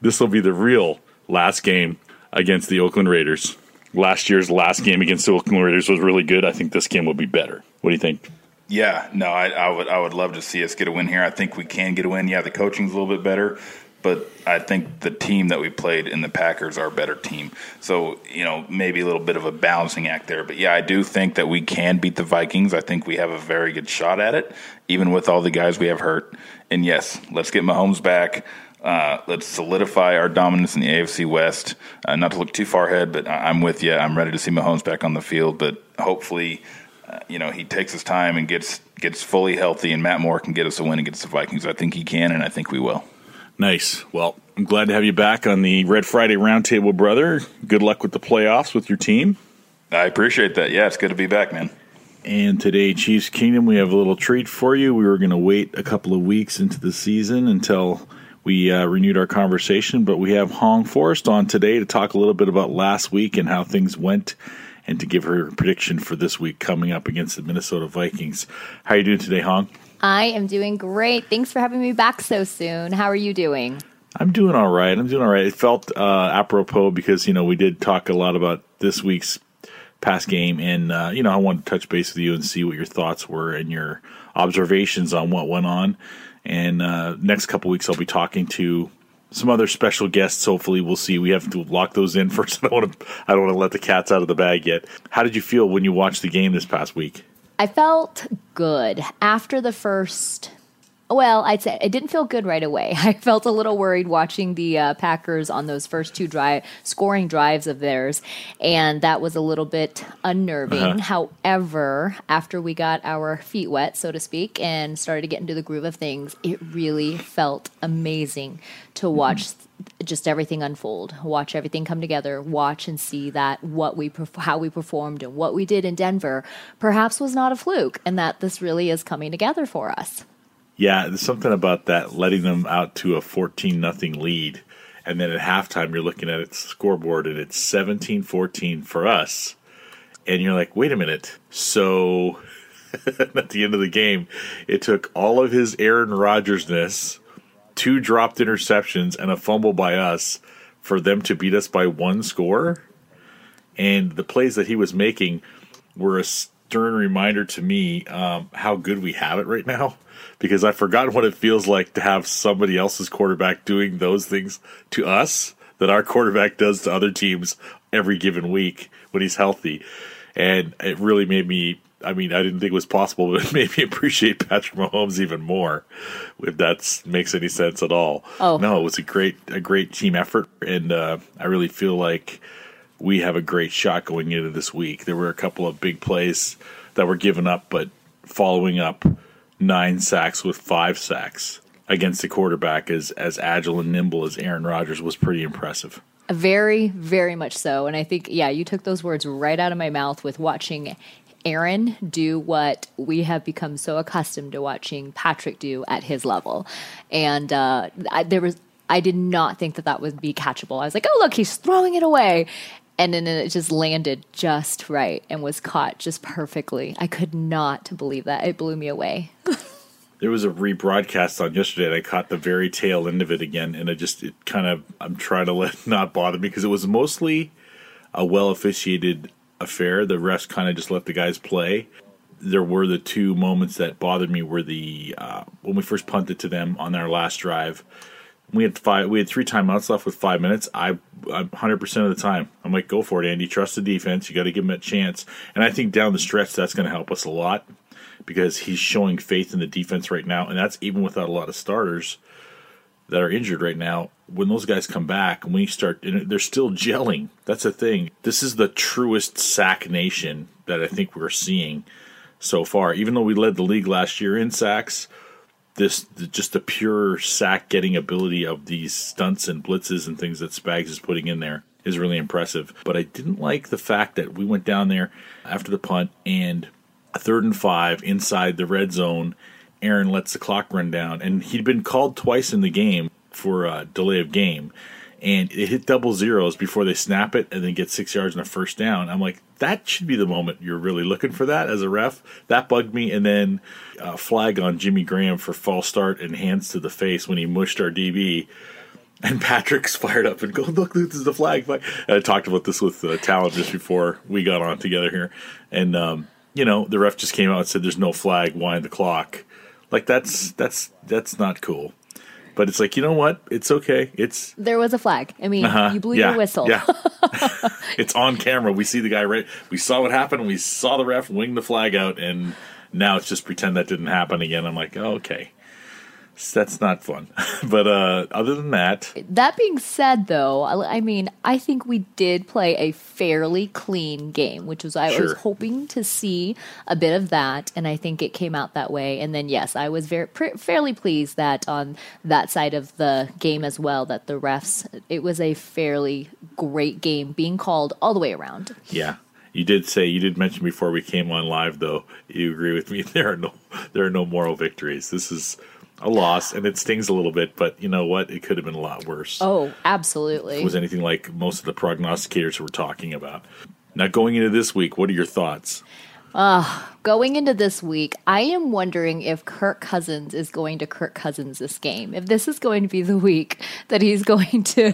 This will be the real last game against the Oakland Raiders. Last year's last game against the Oakland Raiders was really good. I think this game will be better. What do you think? Yeah, no, I, I would I would love to see us get a win here. I think we can get a win. Yeah, the coaching's a little bit better, but I think the team that we played in the Packers are a better team. So, you know, maybe a little bit of a balancing act there. But yeah, I do think that we can beat the Vikings. I think we have a very good shot at it, even with all the guys we have hurt. And yes, let's get Mahomes back. Uh, let's solidify our dominance in the AFC West. Uh, not to look too far ahead, but I'm with you. I'm ready to see Mahomes back on the field. But hopefully, uh, you know, he takes his time and gets gets fully healthy, and Matt Moore can get us a win against the Vikings. I think he can, and I think we will. Nice. Well, I'm glad to have you back on the Red Friday Roundtable, brother. Good luck with the playoffs with your team. I appreciate that. Yeah, it's good to be back, man. And today, Chiefs Kingdom, we have a little treat for you. We were going to wait a couple of weeks into the season until we uh, renewed our conversation, but we have Huong Forrest on today to talk a little bit about last week and how things went and to give her a prediction for this week coming up against the Minnesota Vikings. How are you doing today, Huong? I am doing great. Thanks for having me back so soon. How are you doing? I'm doing all right. I'm doing all right. It felt uh, apropos because you know we did talk a lot about this week's past game, and uh, you know I wanted to touch base with you and see what your thoughts were and your observations on what went on. And uh, next couple weeks, I'll be talking to some other special guests. Hopefully, we'll see. We have to lock those in first. I don't want to. I don't want to let the cats out of the bag yet. How did you feel when you watched the game this past week? I felt good after the first. Well, I'd say it didn't feel good right away. I felt a little worried watching the uh, Packers on those first two drive scoring drives of theirs, and that was a little bit unnerving. Uh-huh. However, after we got our feet wet, so to speak, and started to get into the groove of things, it really felt amazing to watch mm-hmm just everything unfold watch everything come together watch and see that what we how we performed and what we did in denver perhaps was not a fluke and that this really is coming together for us yeah there's something about that letting them out to a 14 nothing lead and then at halftime you're looking at its scoreboard and it's 17-14 for us and you're like wait a minute so at the end of the game it took all of his aaron rodgersness two dropped interceptions and a fumble by us for them to beat us by one score. And the plays that he was making were a stern reminder to me um, how good we have it right now. Because I've forgotten what it feels like to have somebody else's quarterback doing those things to us that our quarterback does to other teams every given week when he's healthy. And it really made me I mean, I didn't think it was possible, but it made me appreciate Patrick Mahomes even more, if that makes any sense at all. Oh no, it was a great a great team effort, and uh, I really feel like we have a great shot going into this week. There were a couple of big plays that were given up, but following up nine sacks with five sacks against the quarterback as as agile and nimble as Aaron Rodgers was pretty impressive. Very, very much so. And I think, yeah, you took those words right out of my mouth with watching Aaron do what we have become so accustomed to watching Patrick do at his level. And uh, I, there was, I did not think that that would be catchable. I was like, oh, look, he's throwing it away. And then it just landed just right and was caught just perfectly. I could not believe that. It blew me away. there was a rebroadcast on yesterday and I caught the very tail end of it again and I just it kind of I'm trying to let not bother me because it was mostly a well officiated affair. The rest kind of just let the guys play. There were the two moments that bothered me were the uh, when we first punted to them on their last drive. We had five. We had three timeouts left with five minutes. I, hundred percent of the time, I'm like, go for it, Andy. Trust the defense. You got to give him a chance. And I think down the stretch, that's going to help us a lot because he's showing faith in the defense right now, and that's even without a lot of starters that are injured right now, when those guys come back and we start, they're still gelling. That's the thing. This is the truest sack nation that I think we're seeing so far. Even though we led the league last year in sacks, this the, just the pure sack getting ability of these stunts and blitzes and things that Spags is putting in there is really impressive. But I didn't like the fact that we went down there after the punt and third and five inside the red zone. Aaron lets the clock run down, and he'd been called twice in the game for a delay of game, and it hit double zeros before they snap it and then get six yards and a first down. I'm like, that should be the moment you're really looking for that as a ref. That bugged me, and then uh, flag on Jimmy Graham for false start and hands to the face when he mushed our DB. And Patrick's fired up and go, look, this is the flag. flag. I talked about this with uh, Talon just before we got on together here. And, um, you know, the ref just came out and said, there's no flag, wind the clock. Like, that's, that's, that's not cool. But it's like, you know what? It's okay. It's, There was a flag. I mean, uh-huh, you blew yeah, your whistle. Yeah. it's on camera. We see the guy right. We saw what happened. We saw the ref wing the flag out, and now it's just pretend that didn't happen again. I'm like, oh, okay. That's not fun. but uh, other than that, That being said, though, I I mean, I think we did play a fairly clean game, which was I was hoping to see a bit of that, and I think it came out that way. And then, yes, I was very pr- fairly pleased that on that side of the game as well, that the refs, it was a fairly great game being called all the way around. yeah, you did say you did mention before we came on live, though. You agree with me? There are no there are no moral victories. This is a loss, and it stings a little bit. But you know what? It could have been a lot worse. Oh, absolutely. It was anything like most of the prognosticators were talking about. Now, going into this week, what are your thoughts? Uh, going into this week, I am wondering if Kirk Cousins is going to Kirk Cousins this game. If this is going to be the week that he's going to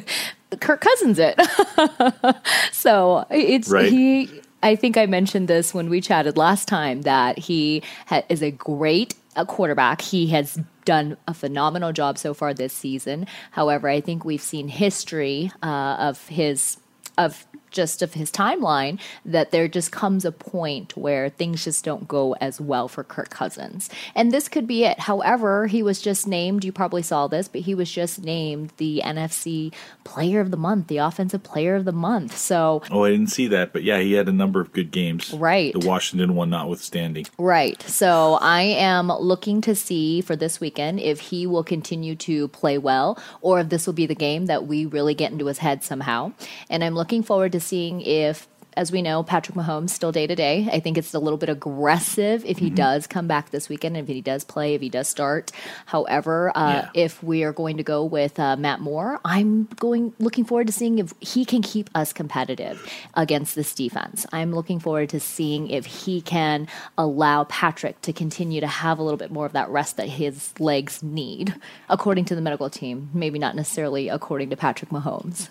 Kirk Cousins it. so it's Right. he. I think I mentioned this when we chatted last time that he ha- is a great uh, quarterback. He has done a phenomenal job so far this season. However, I think we've seen history uh, of his of just of his timeline that there just comes a point where things just don't go as well for Kirk Cousins. And this could be it. However, he was just named, you probably saw this, but he was just named the NFC player of the month, the offensive player of the month. So, Oh, I didn't see that, but yeah, he had a number of good games. Right. The Washington one notwithstanding. Right. So I am looking to see for this weekend if he will continue to play well or if this will be the game that we really get into his head somehow. And I'm looking forward to seeing if. As we know, Patrick Mahomes still day to day. I think it's a little bit aggressive if he does come back this weekend, if he does play, if he does start. However, uh, Yeah. if we are going to go with uh, Matt Moore, I'm going looking forward to seeing if he can keep us competitive against this defense. I'm looking forward to seeing if he can allow Patrick to continue to have a little bit more of that rest that his legs need, according to the medical team. Maybe not necessarily according to Patrick Mahomes.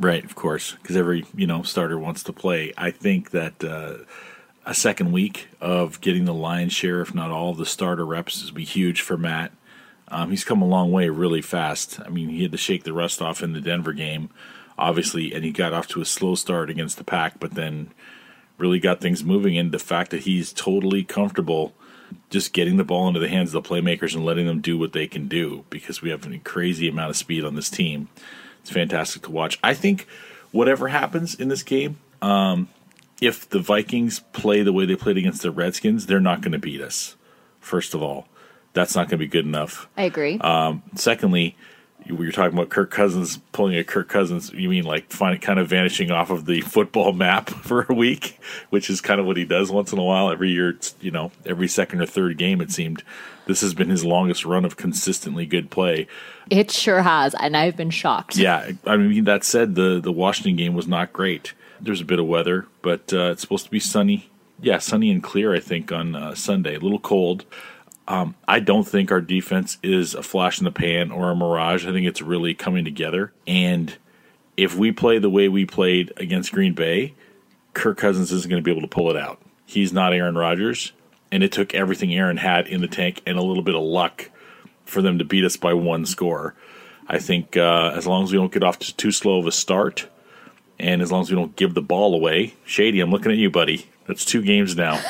Right, of course, because every you know starter wants to play. I think that uh, a second week of getting the lion's share, if not all, of the starter reps, would be huge for Matt. Um, he's come a long way really fast. I mean, he had to shake the rust off in the Denver game, obviously, and he got off to a slow start against the Pack, but then really got things moving. And the fact that he's totally comfortable just getting the ball into the hands of the playmakers and letting them do what they can do because we have a crazy amount of speed on this team. It's fantastic to watch. I think whatever happens in this game, um, if the Vikings play the way they played against the Redskins, they're not going to beat us. First of all, that's not going to be good enough. I agree. Um, secondly, you were talking about Kirk Cousins pulling a Kirk Cousins. You mean like find, kind of vanishing off of the football map for a week, which is kind of what he does once in a while. Every year, it's, you know, every second or third game, it seemed. This has been his longest run of consistently good play. it sure has, and I've been shocked. Yeah, I mean that said, the the Washington game was not great. There's a bit of weather, but uh, it's supposed to be sunny. Yeah, sunny and clear. I think on uh, Sunday. A little cold. Um, I don't think our defense is a flash in the pan or a mirage. I think it's really coming together. And if we play the way we played against Green Bay, Kirk Cousins isn't going to be able to pull it out. He's not Aaron Rodgers, and it took everything Aaron had in the tank and a little bit of luck for them to beat us by one score. I think uh, as long as we don't get off to too slow of a start, and as long as we don't give the ball away, Shady, I'm looking at you, buddy. That's two games now.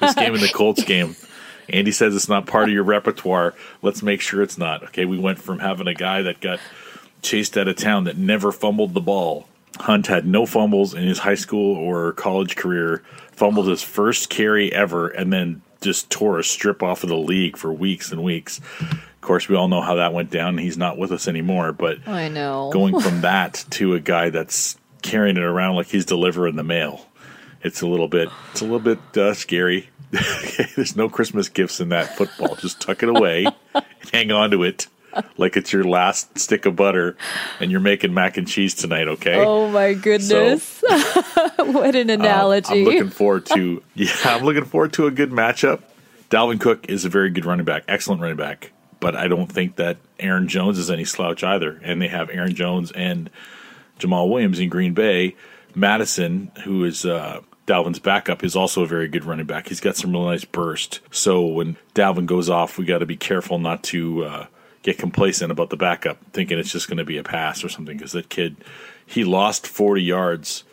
this game and the Colts game. Andy says it's not part of your repertoire. Let's make sure it's not. Okay, we went from having a guy that got chased out of town that never fumbled the ball. Hunt had no fumbles in his high school or college career, fumbled his first carry ever, and then just tore a strip off of the league for weeks and weeks. Of course, we all know how that went down. He's not with us anymore. But I know. going from that to a guy that's carrying it around like he's delivering the mail, it's a little bit it's a little bit uh, scary. There's no Christmas gifts in that football. Just tuck it away hang on to it like it's your last stick of butter and you're making mac and cheese tonight, okay? Oh my goodness. what an analogy. Um, I'm looking forward to yeah, I'm looking forward to a good matchup. Dalvin Cook is a very good running back, excellent running back, but I don't think that Aaron Jones is any slouch either. And they have Aaron Jones and Jamaal Williams in Green Bay. Mattison, who is uh, Dalvin's backup, is also a very good running back. He's got some really nice burst. So when Dalvin goes off, we got to be careful not to uh, get complacent about the backup, thinking it's just going to be a pass or something. Because that kid, he lost 40 yards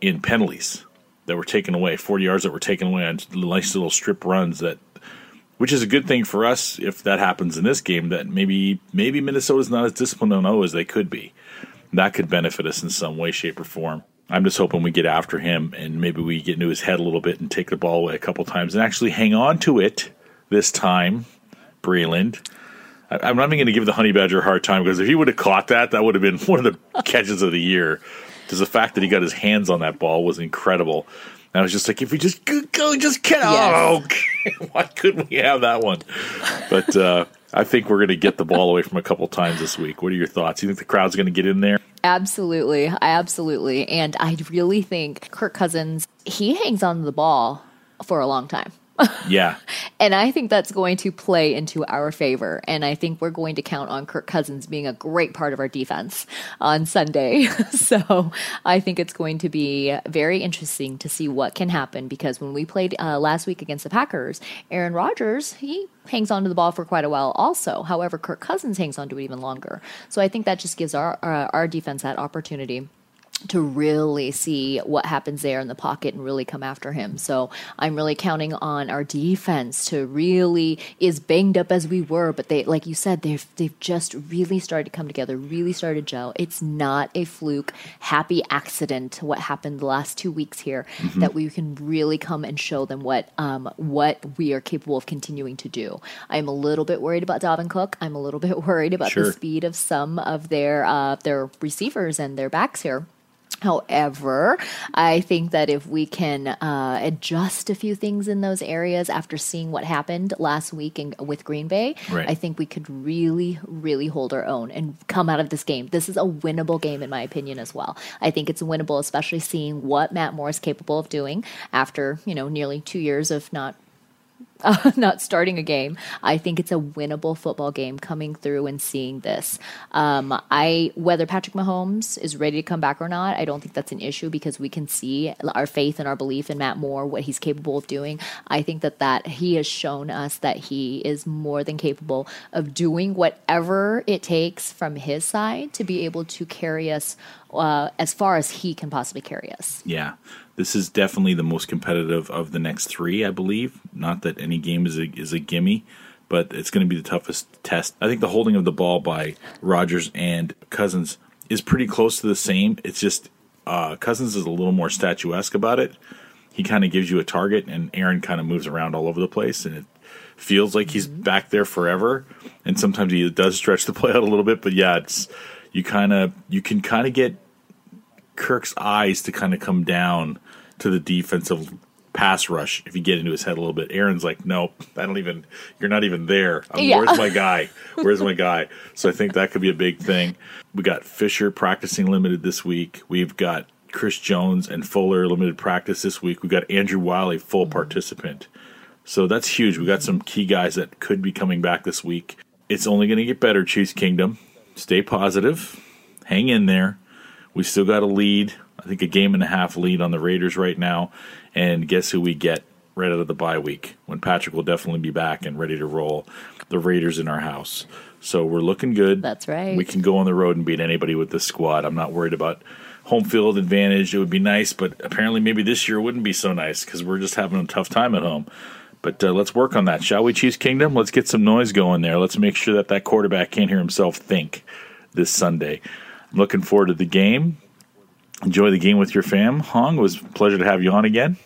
in penalties that were taken away, 40 yards that were taken away on nice little strip runs that which is a good thing for us if that happens in this game that maybe maybe Minnesota's not as disciplined on O as they could be. That could benefit us in some way, shape, or form. I'm just hoping we get after him and maybe we get into his head a little bit and take the ball away a couple times and actually hang on to it this time, Breeland. I'm not even going to give the Honey Badger a hard time because if he would have caught that, that would have been one of the catches of the year. Because the fact that he got his hands on that ball was incredible. And I was just like, if we just go, go just get out. Yes. Oh, why couldn't we have that one? But uh, I think we're going to get the ball away from a couple times this week. What are your thoughts? You think the crowd's going to get in there? Absolutely. Absolutely. And I really think Kirk Cousins, he hangs on to the ball for a long time. Yeah. And I think that's going to play into our favor. And I think we're going to count on Kirk Cousins being a great part of our defense on Sunday. so I think it's going to be very interesting to see what can happen because when we played uh, last week against the Packers, Aaron Rodgers, he hangs onto the ball for quite a while also. However, Kirk Cousins hangs onto it even longer. So I think that just gives our, uh, our defense that opportunity to really see what happens there in the pocket and really come after him. So I'm really counting on our defense to really is banged up as we were, but they like you said they've they've just really started to come together, really started to gel. It's not a fluke, happy accident to what happened the last two weeks here that we can really come and show them what um what we are capable of continuing to do. I'm a little bit worried about Dalvin Cook. I'm a little bit worried about Sure. the speed of some of their uh their receivers and their backs here. However, I think that if we can uh, adjust a few things in those areas after seeing what happened last week in, with Green Bay, Right. I think we could really, really hold our own and come out of this game. This is a winnable game, in my opinion, as well. I think it's winnable, especially seeing what Matt Moore is capable of doing after you know nearly two years of not uh, not starting a game. I think it's a winnable football game coming through and seeing this. Um, I whether Patrick Mahomes is ready to come back or not, I don't think that's an issue because we can see our faith and our belief in Matt Moore, what he's capable of doing. I think that that he has shown us that he is more than capable of doing whatever it takes from his side to be able to carry us uh, as far as he can possibly carry us. Yeah. This is definitely the most competitive of the next three, I believe. Not that any game is a, is a gimme, but it's going to be the toughest test. I think the holding of the ball by Rodgers and Cousins is pretty close to the same. It's just uh, Cousins is a little more statuesque about it. He kind of gives you a target, and Aaron kind of moves around all over the place, and it feels like he's back there forever. And sometimes he does stretch the play out a little bit, but yeah, it's you kind of you can kind of get Kirk's eyes to kind of come down to the defensive pass rush if you get into his head a little bit. Aaron's like, nope, I don't even. You're not even there. I'm, Yeah. Where's my guy? Where's my guy? So I think that could be a big thing. We got Fisher practicing limited this week. We've got Chris Jones and Fuller limited practice this week. We got Andrew Wylie full participant. So that's huge. We got some key guys that could be coming back this week. It's only going to get better, Chiefs Kingdom. Stay positive. Hang in there. We still got a lead. I think a game and a half lead on the Raiders right now. And guess who we get right out of the bye week when Patrick will definitely be back and ready to roll. The Raiders in our house. So we're looking good. That's right. We can go on the road and beat anybody with this squad. I'm not worried about home field advantage. It would be nice, but apparently maybe this year wouldn't be so nice because we're just having a tough time at home. But uh, let's work on that, shall we, Chiefs Kingdom? Let's get some noise going there. Let's make sure that that quarterback can't hear himself think this Sunday. I'm looking forward to the game. Enjoy the game with your fam. Huong, it was a pleasure to have you on again.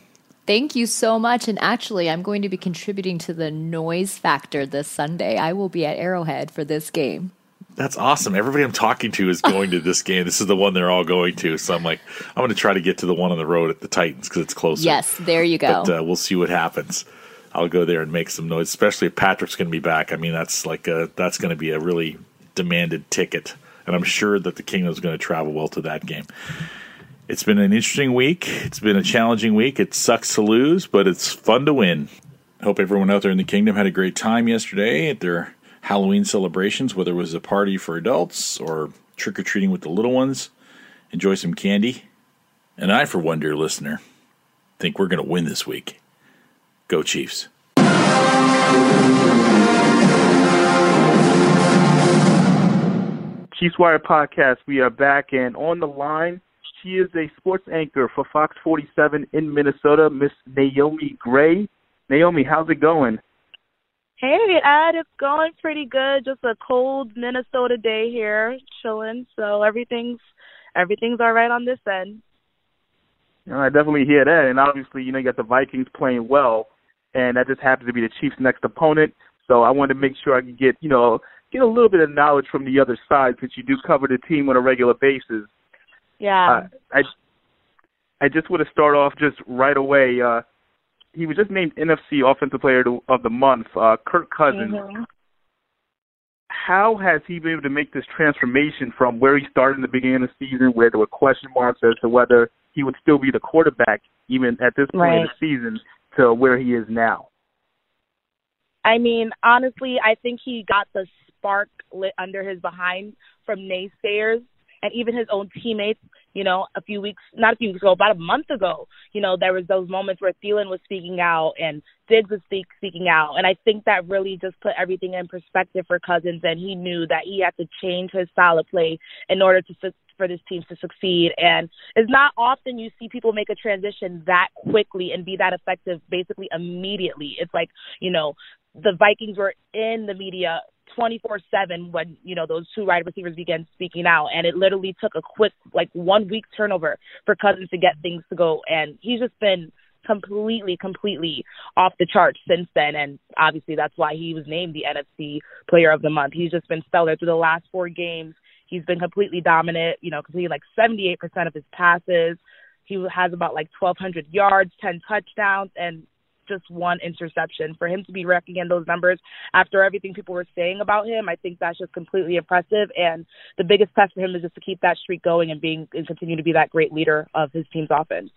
Thank you so much. And actually, I'm going to be contributing to the noise factor this Sunday. I will be at Arrowhead for this game. That's awesome. Everybody I'm talking to is going to this game. This is the one they're all going to. So I'm like, I'm going to try to get to the one on the road at the Titans because it's closer. Yes, there you go. But uh, we'll see what happens. I'll go there and make some noise, especially if Patrick's going to be back. I mean, that's like a, that's going to be a really demanded ticket, and I'm sure that the Kingdom's going to travel well to that game. It's been an interesting week. It's been a challenging week. It sucks to lose, but it's fun to win. Hope everyone out there in the Kingdom had a great time yesterday at their Halloween celebrations, whether it was a party for adults or trick or treating with the little ones. Enjoy some candy. And I, for one, dear listener, think we're going to win this week. Go Chiefs. Chiefs Wire podcast. We are back and on the line. She is a sports anchor for Fox 47 in Minnesota, Miss Naomi Grey. Naomi, how's it going? Hey, Ed, it's going pretty good. Just a cold Minnesota day here, chilling. So everything's everything's all right on this end. I definitely hear that, and obviously, you know, you got the Vikings playing well, and that just happens to be the Chiefs' next opponent. So I wanted to make sure I could get, you know, get a little bit of knowledge from the other side since you do cover the team on a regular basis. Yeah. Uh, I I just want to start off just right away. Uh, he was just named NFC Offensive Player of the Month. Uh, Kirk Cousins. Mm-hmm. How has he been able to make this transformation from where he started in the beginning of the season, where there were question marks as to whether he would still be the quarterback even at this point right. in the season, to where he is now? I mean, honestly, I think he got the spark lit under his behind from naysayers and even his own teammates. You know, a few weeks, not a few weeks ago, about a month ago, you know, there was those moments where Thielen was speaking out and Diggs was speak, speaking out, and I think that really just put everything in perspective for Cousins, and he knew that he had to change his style of play in order to for this team to succeed. And it's not often you see people make a transition that quickly and be that effective basically immediately. It's like, you know, the Vikings were in the media 24 7 when, you know, those two wide receivers began speaking out. And it literally took a quick, like, one week turnover for Cousins to get things to go. And he's just been completely, completely off the charts since then. And obviously that's why he was named the NFC Player of the Month. He's just been stellar through the last four games. He's been completely dominant, you know, completing like 78% of his passes. He has about like 1,200 yards, 10 touchdowns, and just one interception. For him to be wrecking in those numbers after everything people were saying about him, I think that's just completely impressive. And the biggest test for him is just to keep that streak going and being and continue to be that great leader of his team's offense.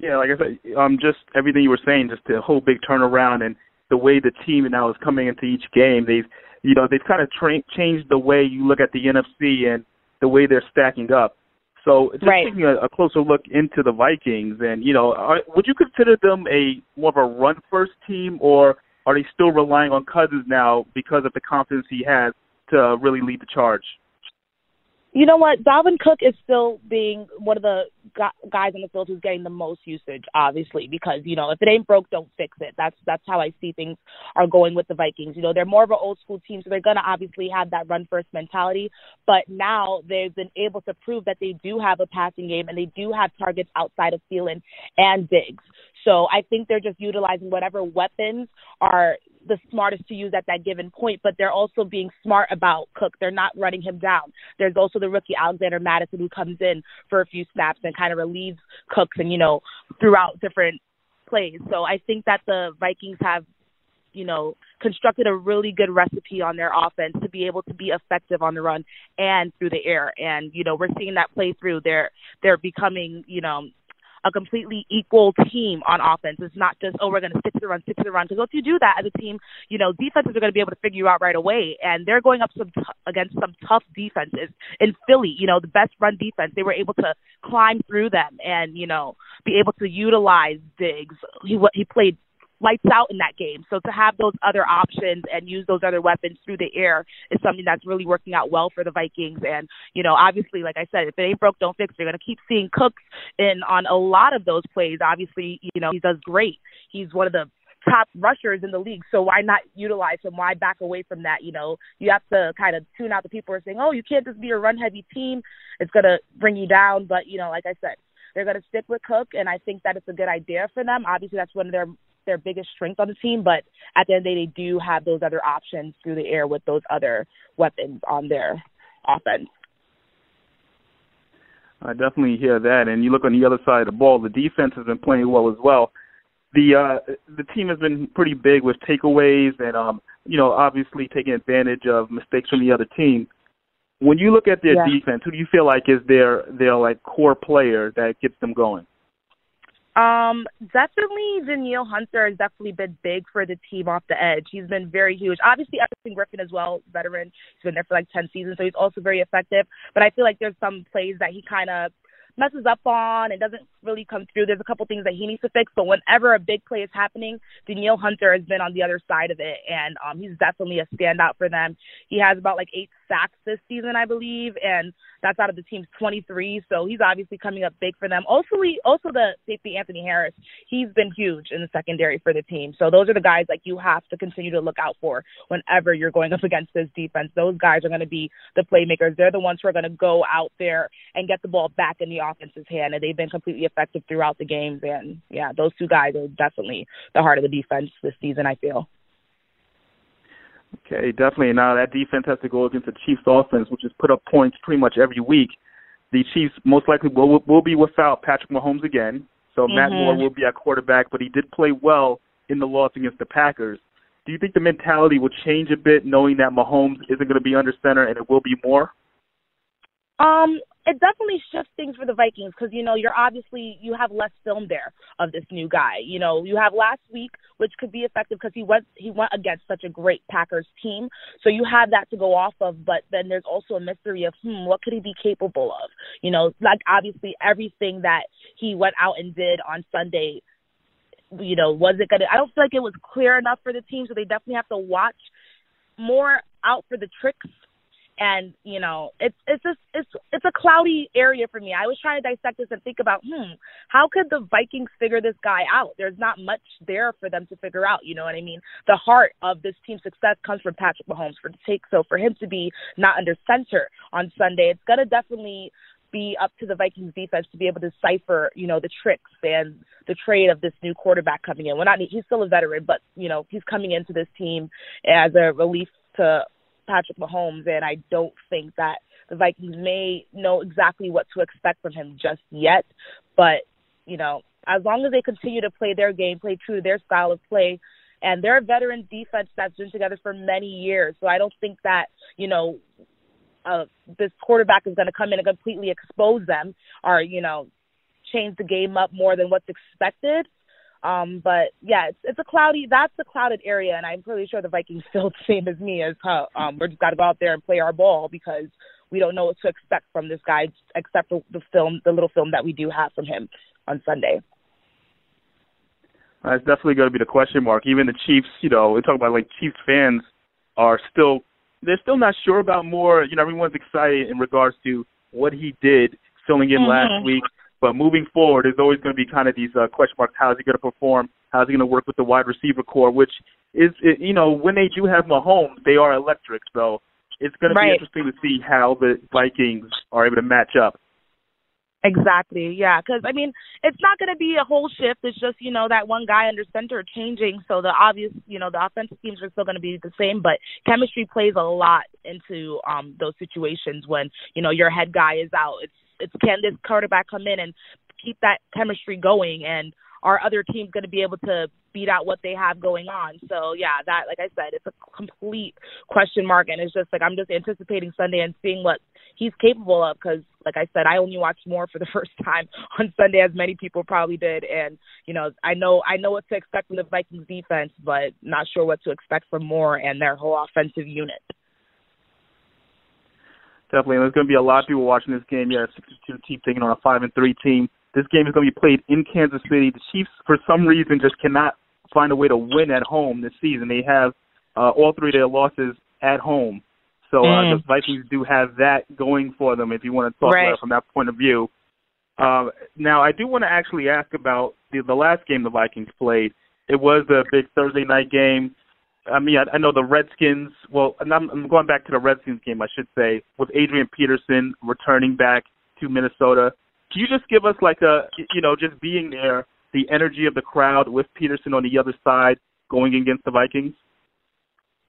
Yeah, like I said, um, just everything you were saying, just the whole big turnaround and the way the team now is coming into each game. They've, you know, they've kind of tra- changed the way you look at the NFC and the way they're stacking up. So just right. taking a, a, closer look into the Vikings, and you know, are, would you consider them a more of a run first team, or are they still relying on Cousins now because of the confidence he has to really lead the charge? You know what? Dalvin Cook is still being one of the guys on the field who's getting the most usage, obviously, because you know if it ain't broke, don't fix it. That's that's how I see things are going with the Vikings. You know they're more of an old school team, so they're gonna obviously have that run first mentality. But now they've been able to prove that they do have a passing game and they do have targets outside of Thielen and Diggs. So I think they're just utilizing whatever weapons are the smartest to use at that given point, but they're also being smart about Cook. They're not running him down. There's also the rookie Alexander Mattison who comes in for a few snaps and kind of relieves Cooks and, you know, throughout different plays. So I think that the Vikings have you know, constructed a really good recipe on their offense to be able to be effective on the run and through the air. And, you know, we're seeing that play through. They're they're becoming, you know, a completely equal team on offense. It's not just, oh, we're going to stick to the run, stick to the run. Because once you do that as a team, you know, defenses are going to be able to figure you out right away. And they're going up some t- against some tough defenses. In Philly, you know, the best run defense, they were able to climb through them and, you know, be able to utilize Diggs. He, he played lights out in that game. So to have those other options and use those other weapons through the air is something that's really working out well for the Vikings. And you know, obviously, like I said, if it ain't broke, don't fix it. You're to keep seeing Cooks in on a lot of those plays. Obviously, you know, he does great. He's one of the top rushers in the league. So why not utilize him? Why back away from that? You know, you have to kind of tune out the people who are saying, "Oh, you can't just be a run heavy team. It's gonna bring you down." But you know, like I said, they're going to stick with Cook, and I think that it's a good idea for them. Obviously, that's one of their their biggest strength on the team, but at the end of the day, they do have those other options through the air with those other weapons on their offense. I definitely hear that. And you look on the other side of the ball, the defense has been playing well as well. The uh, the team has been pretty big with takeaways and um, you know obviously taking advantage of mistakes from the other team. When you look at their Yeah. defense, who do you feel like is their their like core player that gets them going? Um, definitely Danielle Hunter has definitely been big for the team off the edge. He's been very huge. Obviously Everson Griffen as well, veteran. He's been there for like ten seasons, so he's also very effective. But I feel like there's some plays that he kind of messes up on and doesn't really come through. There's a couple things that he needs to fix, but whenever a big play is happening, Danielle Hunter has been on the other side of it, and um, he's definitely a standout for them. He has about like eight sacks this season, I believe, and that's out of the team's 23. So he's obviously coming up big for them. Also, also the safety Anthony Harris, he's been huge in the secondary for the team. So those are the guys like you have to continue to look out for whenever you're going up against this defense. Those guys are going to be the playmakers. They're the ones who are going to go out there and get the ball back in the offense's hand, and they've been completely effective throughout the games. And yeah, those two guys are definitely the heart of the defense this season. I feel. Okay, definitely. Now that defense has to go against the Chiefs offense, which has put up points pretty much every week. The Chiefs most likely will will be without Patrick Mahomes again. So Matt Mhm. Moore will be at quarterback, but he did play well in the loss against the Packers. Do you think the mentality will change a bit knowing that Mahomes isn't going to be under center and it will be more? Um, it definitely shifts things for the Vikings because you know you're obviously you have less film there of this new guy. You know you have last week, which could be effective because he went he went against such a great Packers team, so you have that to go off of. But then there's also a mystery of hmm, what could he be capable of? You know, like obviously everything that he went out and did on Sunday. You know, was it gonna? I don't feel like it was clear enough for the team, so they definitely have to watch more out for the tricks and you know it's it's just it's it's a cloudy area for me. I was trying to dissect this and think about hmm how could the Vikings figure this guy out? There's not much there for them to figure out. You know what I mean? The heart of this team's success comes from Patrick Mahomes for the take. So for him to be not under center on Sunday, it's gonna definitely be up to the Vikings defense to be able to decipher, you know, the tricks and the trade of this new quarterback coming in. Well, not he's still a veteran, but you know, he's coming into this team as a relief to Patrick Mahomes, and I don't think that the Vikings may know exactly what to expect from him just yet. But you know, as long as they continue to play their game, play true to their style of play, and they're a veteran defense that's been together for many years, so I don't think that you know uh, this quarterback is going to come in and completely expose them or you know change the game up more than what's expected. Um, but yeah, it's it's a cloudy. That's a clouded area, and I'm pretty sure the Vikings feel the same as me. As how um, we're just got to go out there and play our ball because we don't know what to expect from this guy, except for the film, the little film that we do have from him on Sunday. That's definitely going to be the question mark. Even the Chiefs, you know, we talk about like Chiefs fans are still they're still not sure about Moore. You know, everyone's excited in regards to what he did filling in Mhm. last week. But moving forward, there's always going to be kind of these uh, question marks. How is he going to perform? How is he going to work with the wide receiver core? Which is, it, you know, when they do have Mahomes, they are electric. So it's going to be interesting to see how the Vikings are able to match up. Exactly. Yeah. Because I mean, it's not going to be a whole shift. It's just you know that one guy under center changing. So the obvious, you know, the offensive teams are still going to be the same, but chemistry plays a lot into um those situations when you know your head guy is out. It's it's can this quarterback come in and keep that chemistry going and our other team's going to be able to beat out what they have going on. So yeah, that like I said, it's a complete question mark, and it's just like I'm just anticipating Sunday and seeing what he's capable of. Because like I said, I only watched Moore for the first time on Sunday, as many people probably did, and you know I know I know what to expect from the Vikings defense, but not sure what to expect from Moore and their whole offensive unit. Definitely, and there's going to be a lot of people watching this game. Yeah, 62 team taking on a five and three team. This game is going to be played in Kansas City. The Chiefs, for some reason, just cannot find a way to win at home this season. They have uh, all three of their losses at home, so uh, Mm. the Vikings do have that going for them. If you want to talk Right. about it from that point of view. Uh, now, I do want to actually ask about the, the last game the Vikings played. It was the big Thursday night game. I mean, I, I know the Redskins. Well, and I'm, I'm going back to the Redskins game, I should say, with Adrian Peterson returning back to Minnesota. Can you just give us like a, you know, just being there, the energy of the crowd with Peterson on the other side going against the Vikings?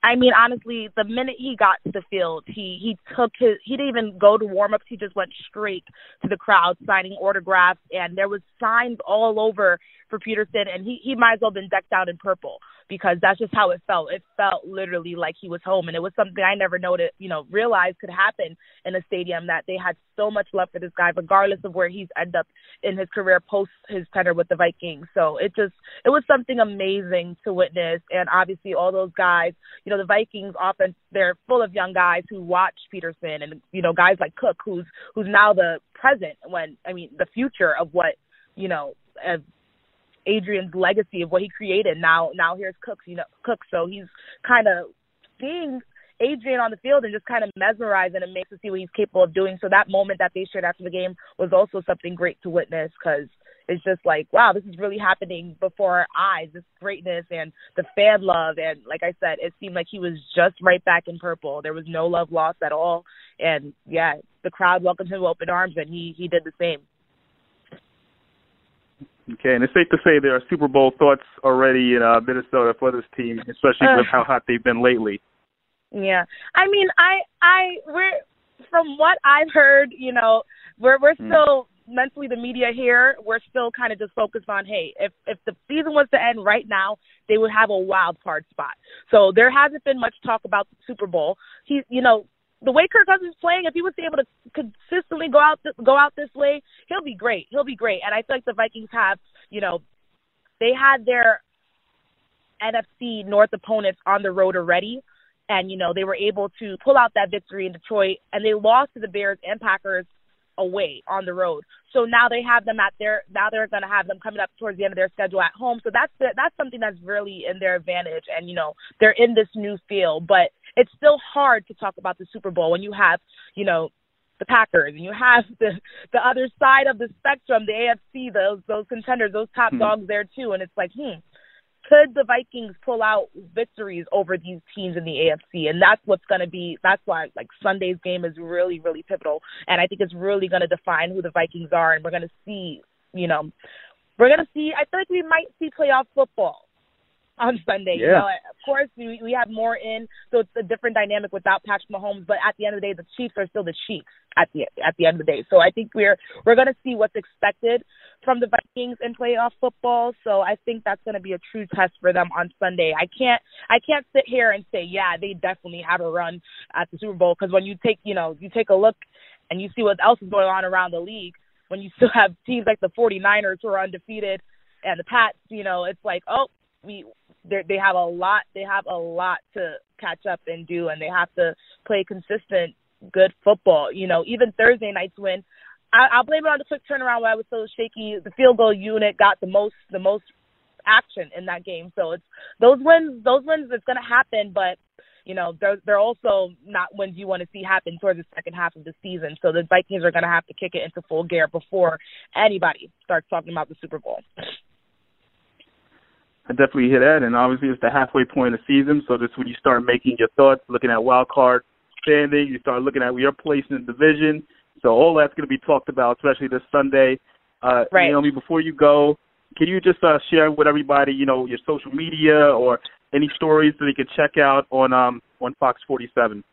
I mean, honestly, the minute he got to the field, he he took his he didn't even go to warm ups. He just went straight to the crowd, signing autographs, and there was signs all over for Peterson, and he he might as well have been decked out in purple because that's just how it felt. It felt literally like he was home, and it was something I never noted, you know, realized could happen in a stadium that they had so much love for this guy, regardless of where he's ended up in his career post his tenure with the Vikings. So it just it was something amazing to witness, and obviously all those guys, you know, the Vikings offense they're full of young guys who watch Peterson, and you know guys like Cook, who's who's now the present when I mean the future of what you know. Of, Adrian's legacy of what he created. Now, now here's Cooks, you know, Cook. So he's kind of seeing Adrian on the field and just kind of mesmerizing and makes us see what he's capable of doing. So that moment that they shared after the game was also something great to witness because it's just like, wow, this is really happening before our eyes. This greatness and the fan love, and like I said, it seemed like he was just right back in purple. There was no love lost at all, and yeah, the crowd welcomed him with open arms, and he he did the same. Okay, and it's safe to say there are Super Bowl thoughts already in uh, Minnesota for this team, especially with how hot they've been lately. Yeah, I mean, I, I, we're from what I've heard, you know, we're we're hmm. still mm. mentally the media here. We're still kind of just focused on, hey, if if the season was to end right now, they would have a wild card spot. So there hasn't been much talk about the Super Bowl. He, you know, the way Kirk Cousins is playing, if he was able to consistently go out th- go out this way, he'll be great. He'll be great. And I feel like the Vikings have, you know, they had their NFC North opponents on the road already, and you know they were able to pull out that victory in Detroit, and they lost to the Bears and Packers away on the road. So now they have them at their now they're going to have them coming up towards the end of their schedule at home. So that's the, that's something that's really in their advantage and you know, they're in this new field, but it's still hard to talk about the Super Bowl when you have, you know, the Packers and you have the the other side of the spectrum, the AFC, those those contenders, those top hmm. dogs there too and it's like, hmm, could the Vikings pull out victories over these teams in the AFC? And that's what's going to be, that's why like Sunday's game is really, really pivotal. And I think it's really going to define who the Vikings are. And we're going to see, you know, we're going to see, I feel like we might see playoff football on Sunday. Yeah. You know, of course we we have Moore in, so it's a different dynamic without Patrick Mahomes. But at the end of the day, the Chiefs are still the Chiefs at the at the end of the day. So I think we're we're going to see what's expected from the Vikings in playoff football. So I think that's going to be a true test for them on Sunday. I can't I can't sit here and say yeah they definitely have a run at the Super Bowl because when you take you know you take a look and you see what else is going on around the league when you still have teams like the 49ers who are undefeated and the Pats, you know, it's like, oh, we they have a lot they have a lot to catch up and do and they have to play consistent good football. You know even thursday night's win I, i'll blame it on the quick turnaround where i was so shaky. The field goal unit got the most the most action in that game. So it's those wins those wins it's going to happen but you know they're they're also not wins you want to see happen towards the second half of the season. So the vikings are going to have to kick it into full gear before anybody starts talking about the super bowl I definitely hear that, and obviously it's the halfway point of the season, so that's when you start making your thoughts, looking at wild card standing. You start looking at your place in the division. So all that's going to be talked about, especially this Sunday. Uh, right. Naomi, before you go, can you just uh, share with everybody, you know, your social media or any stories that they can check out on um on Fox 47?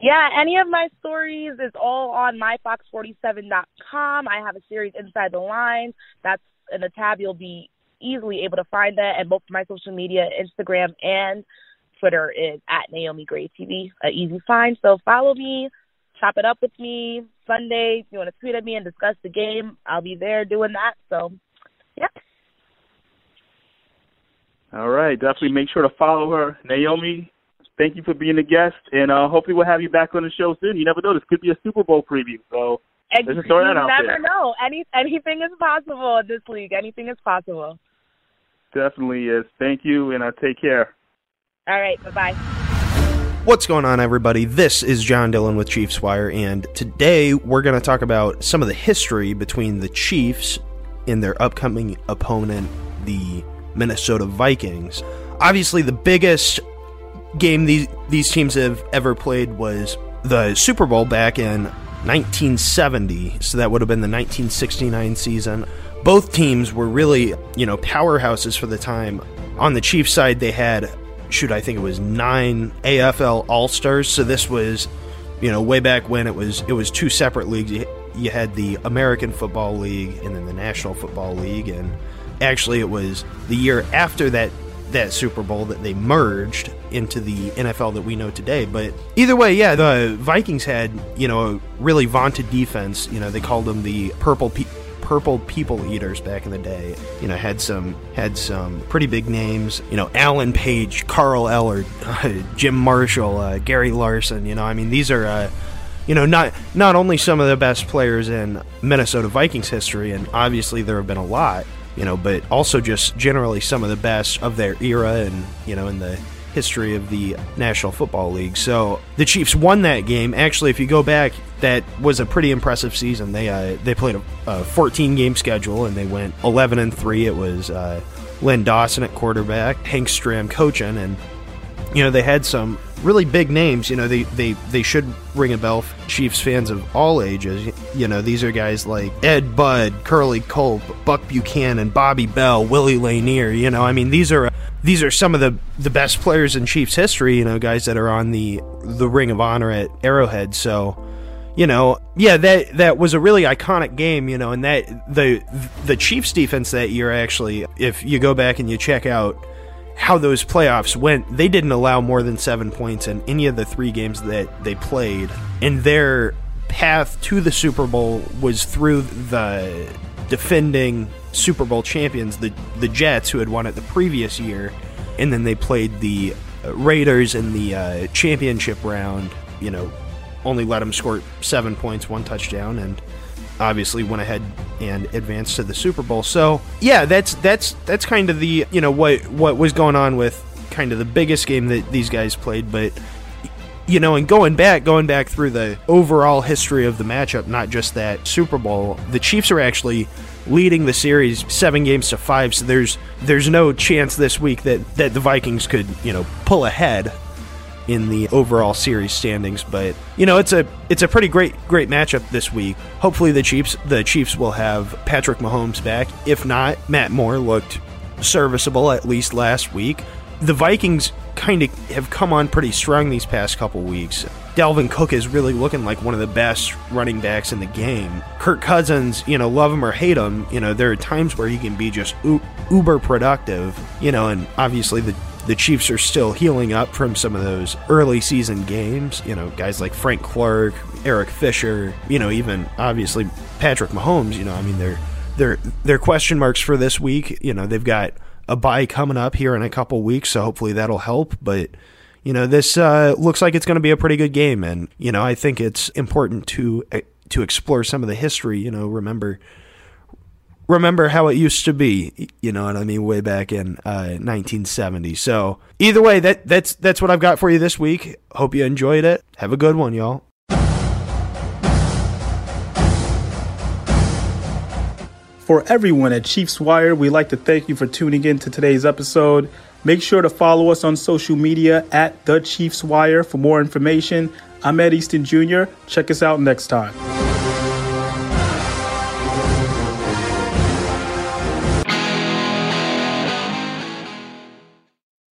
Yeah, any of my stories is all on myfox47.com. I have a series Inside the Lines. That's in the tab you'll be easily able to find that and both my social media, Instagram and Twitter is at Naomi Grey TV, a easy find. So follow me, chop it up with me Sunday. If you want to tweet at me and discuss the game, I'll be there doing that. So, yeah. All right, definitely make sure to follow her, Naomi. Thank you for being a guest, and uh, hopefully we'll have you back on the show soon. You never know; this could be a Super Bowl preview. So and let's throw that out there. You never know. Any anything is possible in this league. Anything is possible. Definitely is. Thank you, and I take care. All right. Bye bye. What's going on, everybody? This is John Dillon with Chiefs Wire, and today we're going to talk about some of the history between the Chiefs and their upcoming opponent, the Minnesota Vikings. Obviously, the biggest game these these teams have ever played was the Super Bowl back in 1970, so that would have been the 1969 season. Both teams were really, you know, powerhouses for the time. On the Chiefs side, they had, shoot, I think it was nine AFL All Stars. So this was, you know, way back when it was it was two separate leagues. You, had the American Football League and then the National Football League, and actually it was the year after that that Super Bowl that they merged into the NFL that we know today. But either way, yeah, the Vikings had you know a really vaunted defense. You know they called them the purple. Pe- purple people eaters back in the day you know had some had some pretty big names. You know alan page carl eller uh, jim marshall uh, gary larsen you know i mean these are uh, you know not not only some of the best players in minnesota vikings history and obviously there have been a lot you know, but also just generally some of the best of their era and, you know, in the history of the National Football League. So the Chiefs won that game. Actually, if you go back, that was a pretty impressive season. They uh, they played a, a 14 game schedule and they went 11 and three. It was uh, Len Dawson at quarterback, Hank Stram coaching, and you know they had some really big names. You know, they, they, they should ring a bell Chiefs fans of all ages. You know, these are guys like Ed Budde, Curly Culp, Buck Buchanan, Bobby Bell, Willie Lanier. You know, I mean, these are these are some of the the best players in Chiefs history. You know, guys that are on the the Ring of Honor at Arrowhead. So, you know, yeah, that that was a really iconic game. You know, and that the the Chiefs defense that year actually, if you go back and you check out how those playoffs went, they didn't allow more than seven points in any of the three games that they played. And their path to the Super Bowl was through the defending Super Bowl champions, the the Jets, who had won it the previous year, and then they played the Raiders in the uh, championship round. You know, only let them score seven points, one touchdown, and obviously went ahead and advanced to the Super Bowl. So yeah, that's that's that's kind of the you know what what was going on with kind of the biggest game that these guys played, but you know, and going back, going back through the overall history of the matchup, not just that Super Bowl, the Chiefs are actually leading the series seven games to five. So there's there's no chance this week that that the Vikings could you know pull ahead in the overall series standings. But you know, it's a it's a pretty great great matchup this week. Hopefully, the Chiefs the Chiefs will have Patrick Mahomes back. If not, Matt Moore looked serviceable at least last week. The Vikings kind of have come on pretty strong these past couple weeks. Dalvin Cook is really looking like one of the best running backs in the game. Kirk Cousins, you know, love him or hate him, you know, there are times where he can be just uber productive, you know, and obviously the the Chiefs are still healing up from some of those early season games. You know, guys like Frank Clark, Eric Fisher, you know, even obviously Patrick Mahomes. You know, I mean, they're they're they're question marks for this week. You know, they've got a bye coming up here in a couple weeks, so hopefully that'll help. But you know, this uh, looks like it's going to be a pretty good game, and you know, I think it's important to to explore some of the history. You know, remember remember how it used to be. You know what I mean? Way back in uh, 1970. So either way, that that's that's what I've got for you this week. Hope you enjoyed it. Have a good one, y'all. For everyone at Chiefs Wire, we'd like to thank you for tuning in to today's episode. Make sure to follow us on social media at The Chiefs Wire for more information. I'm Ed Easton Jr. Check us out next time.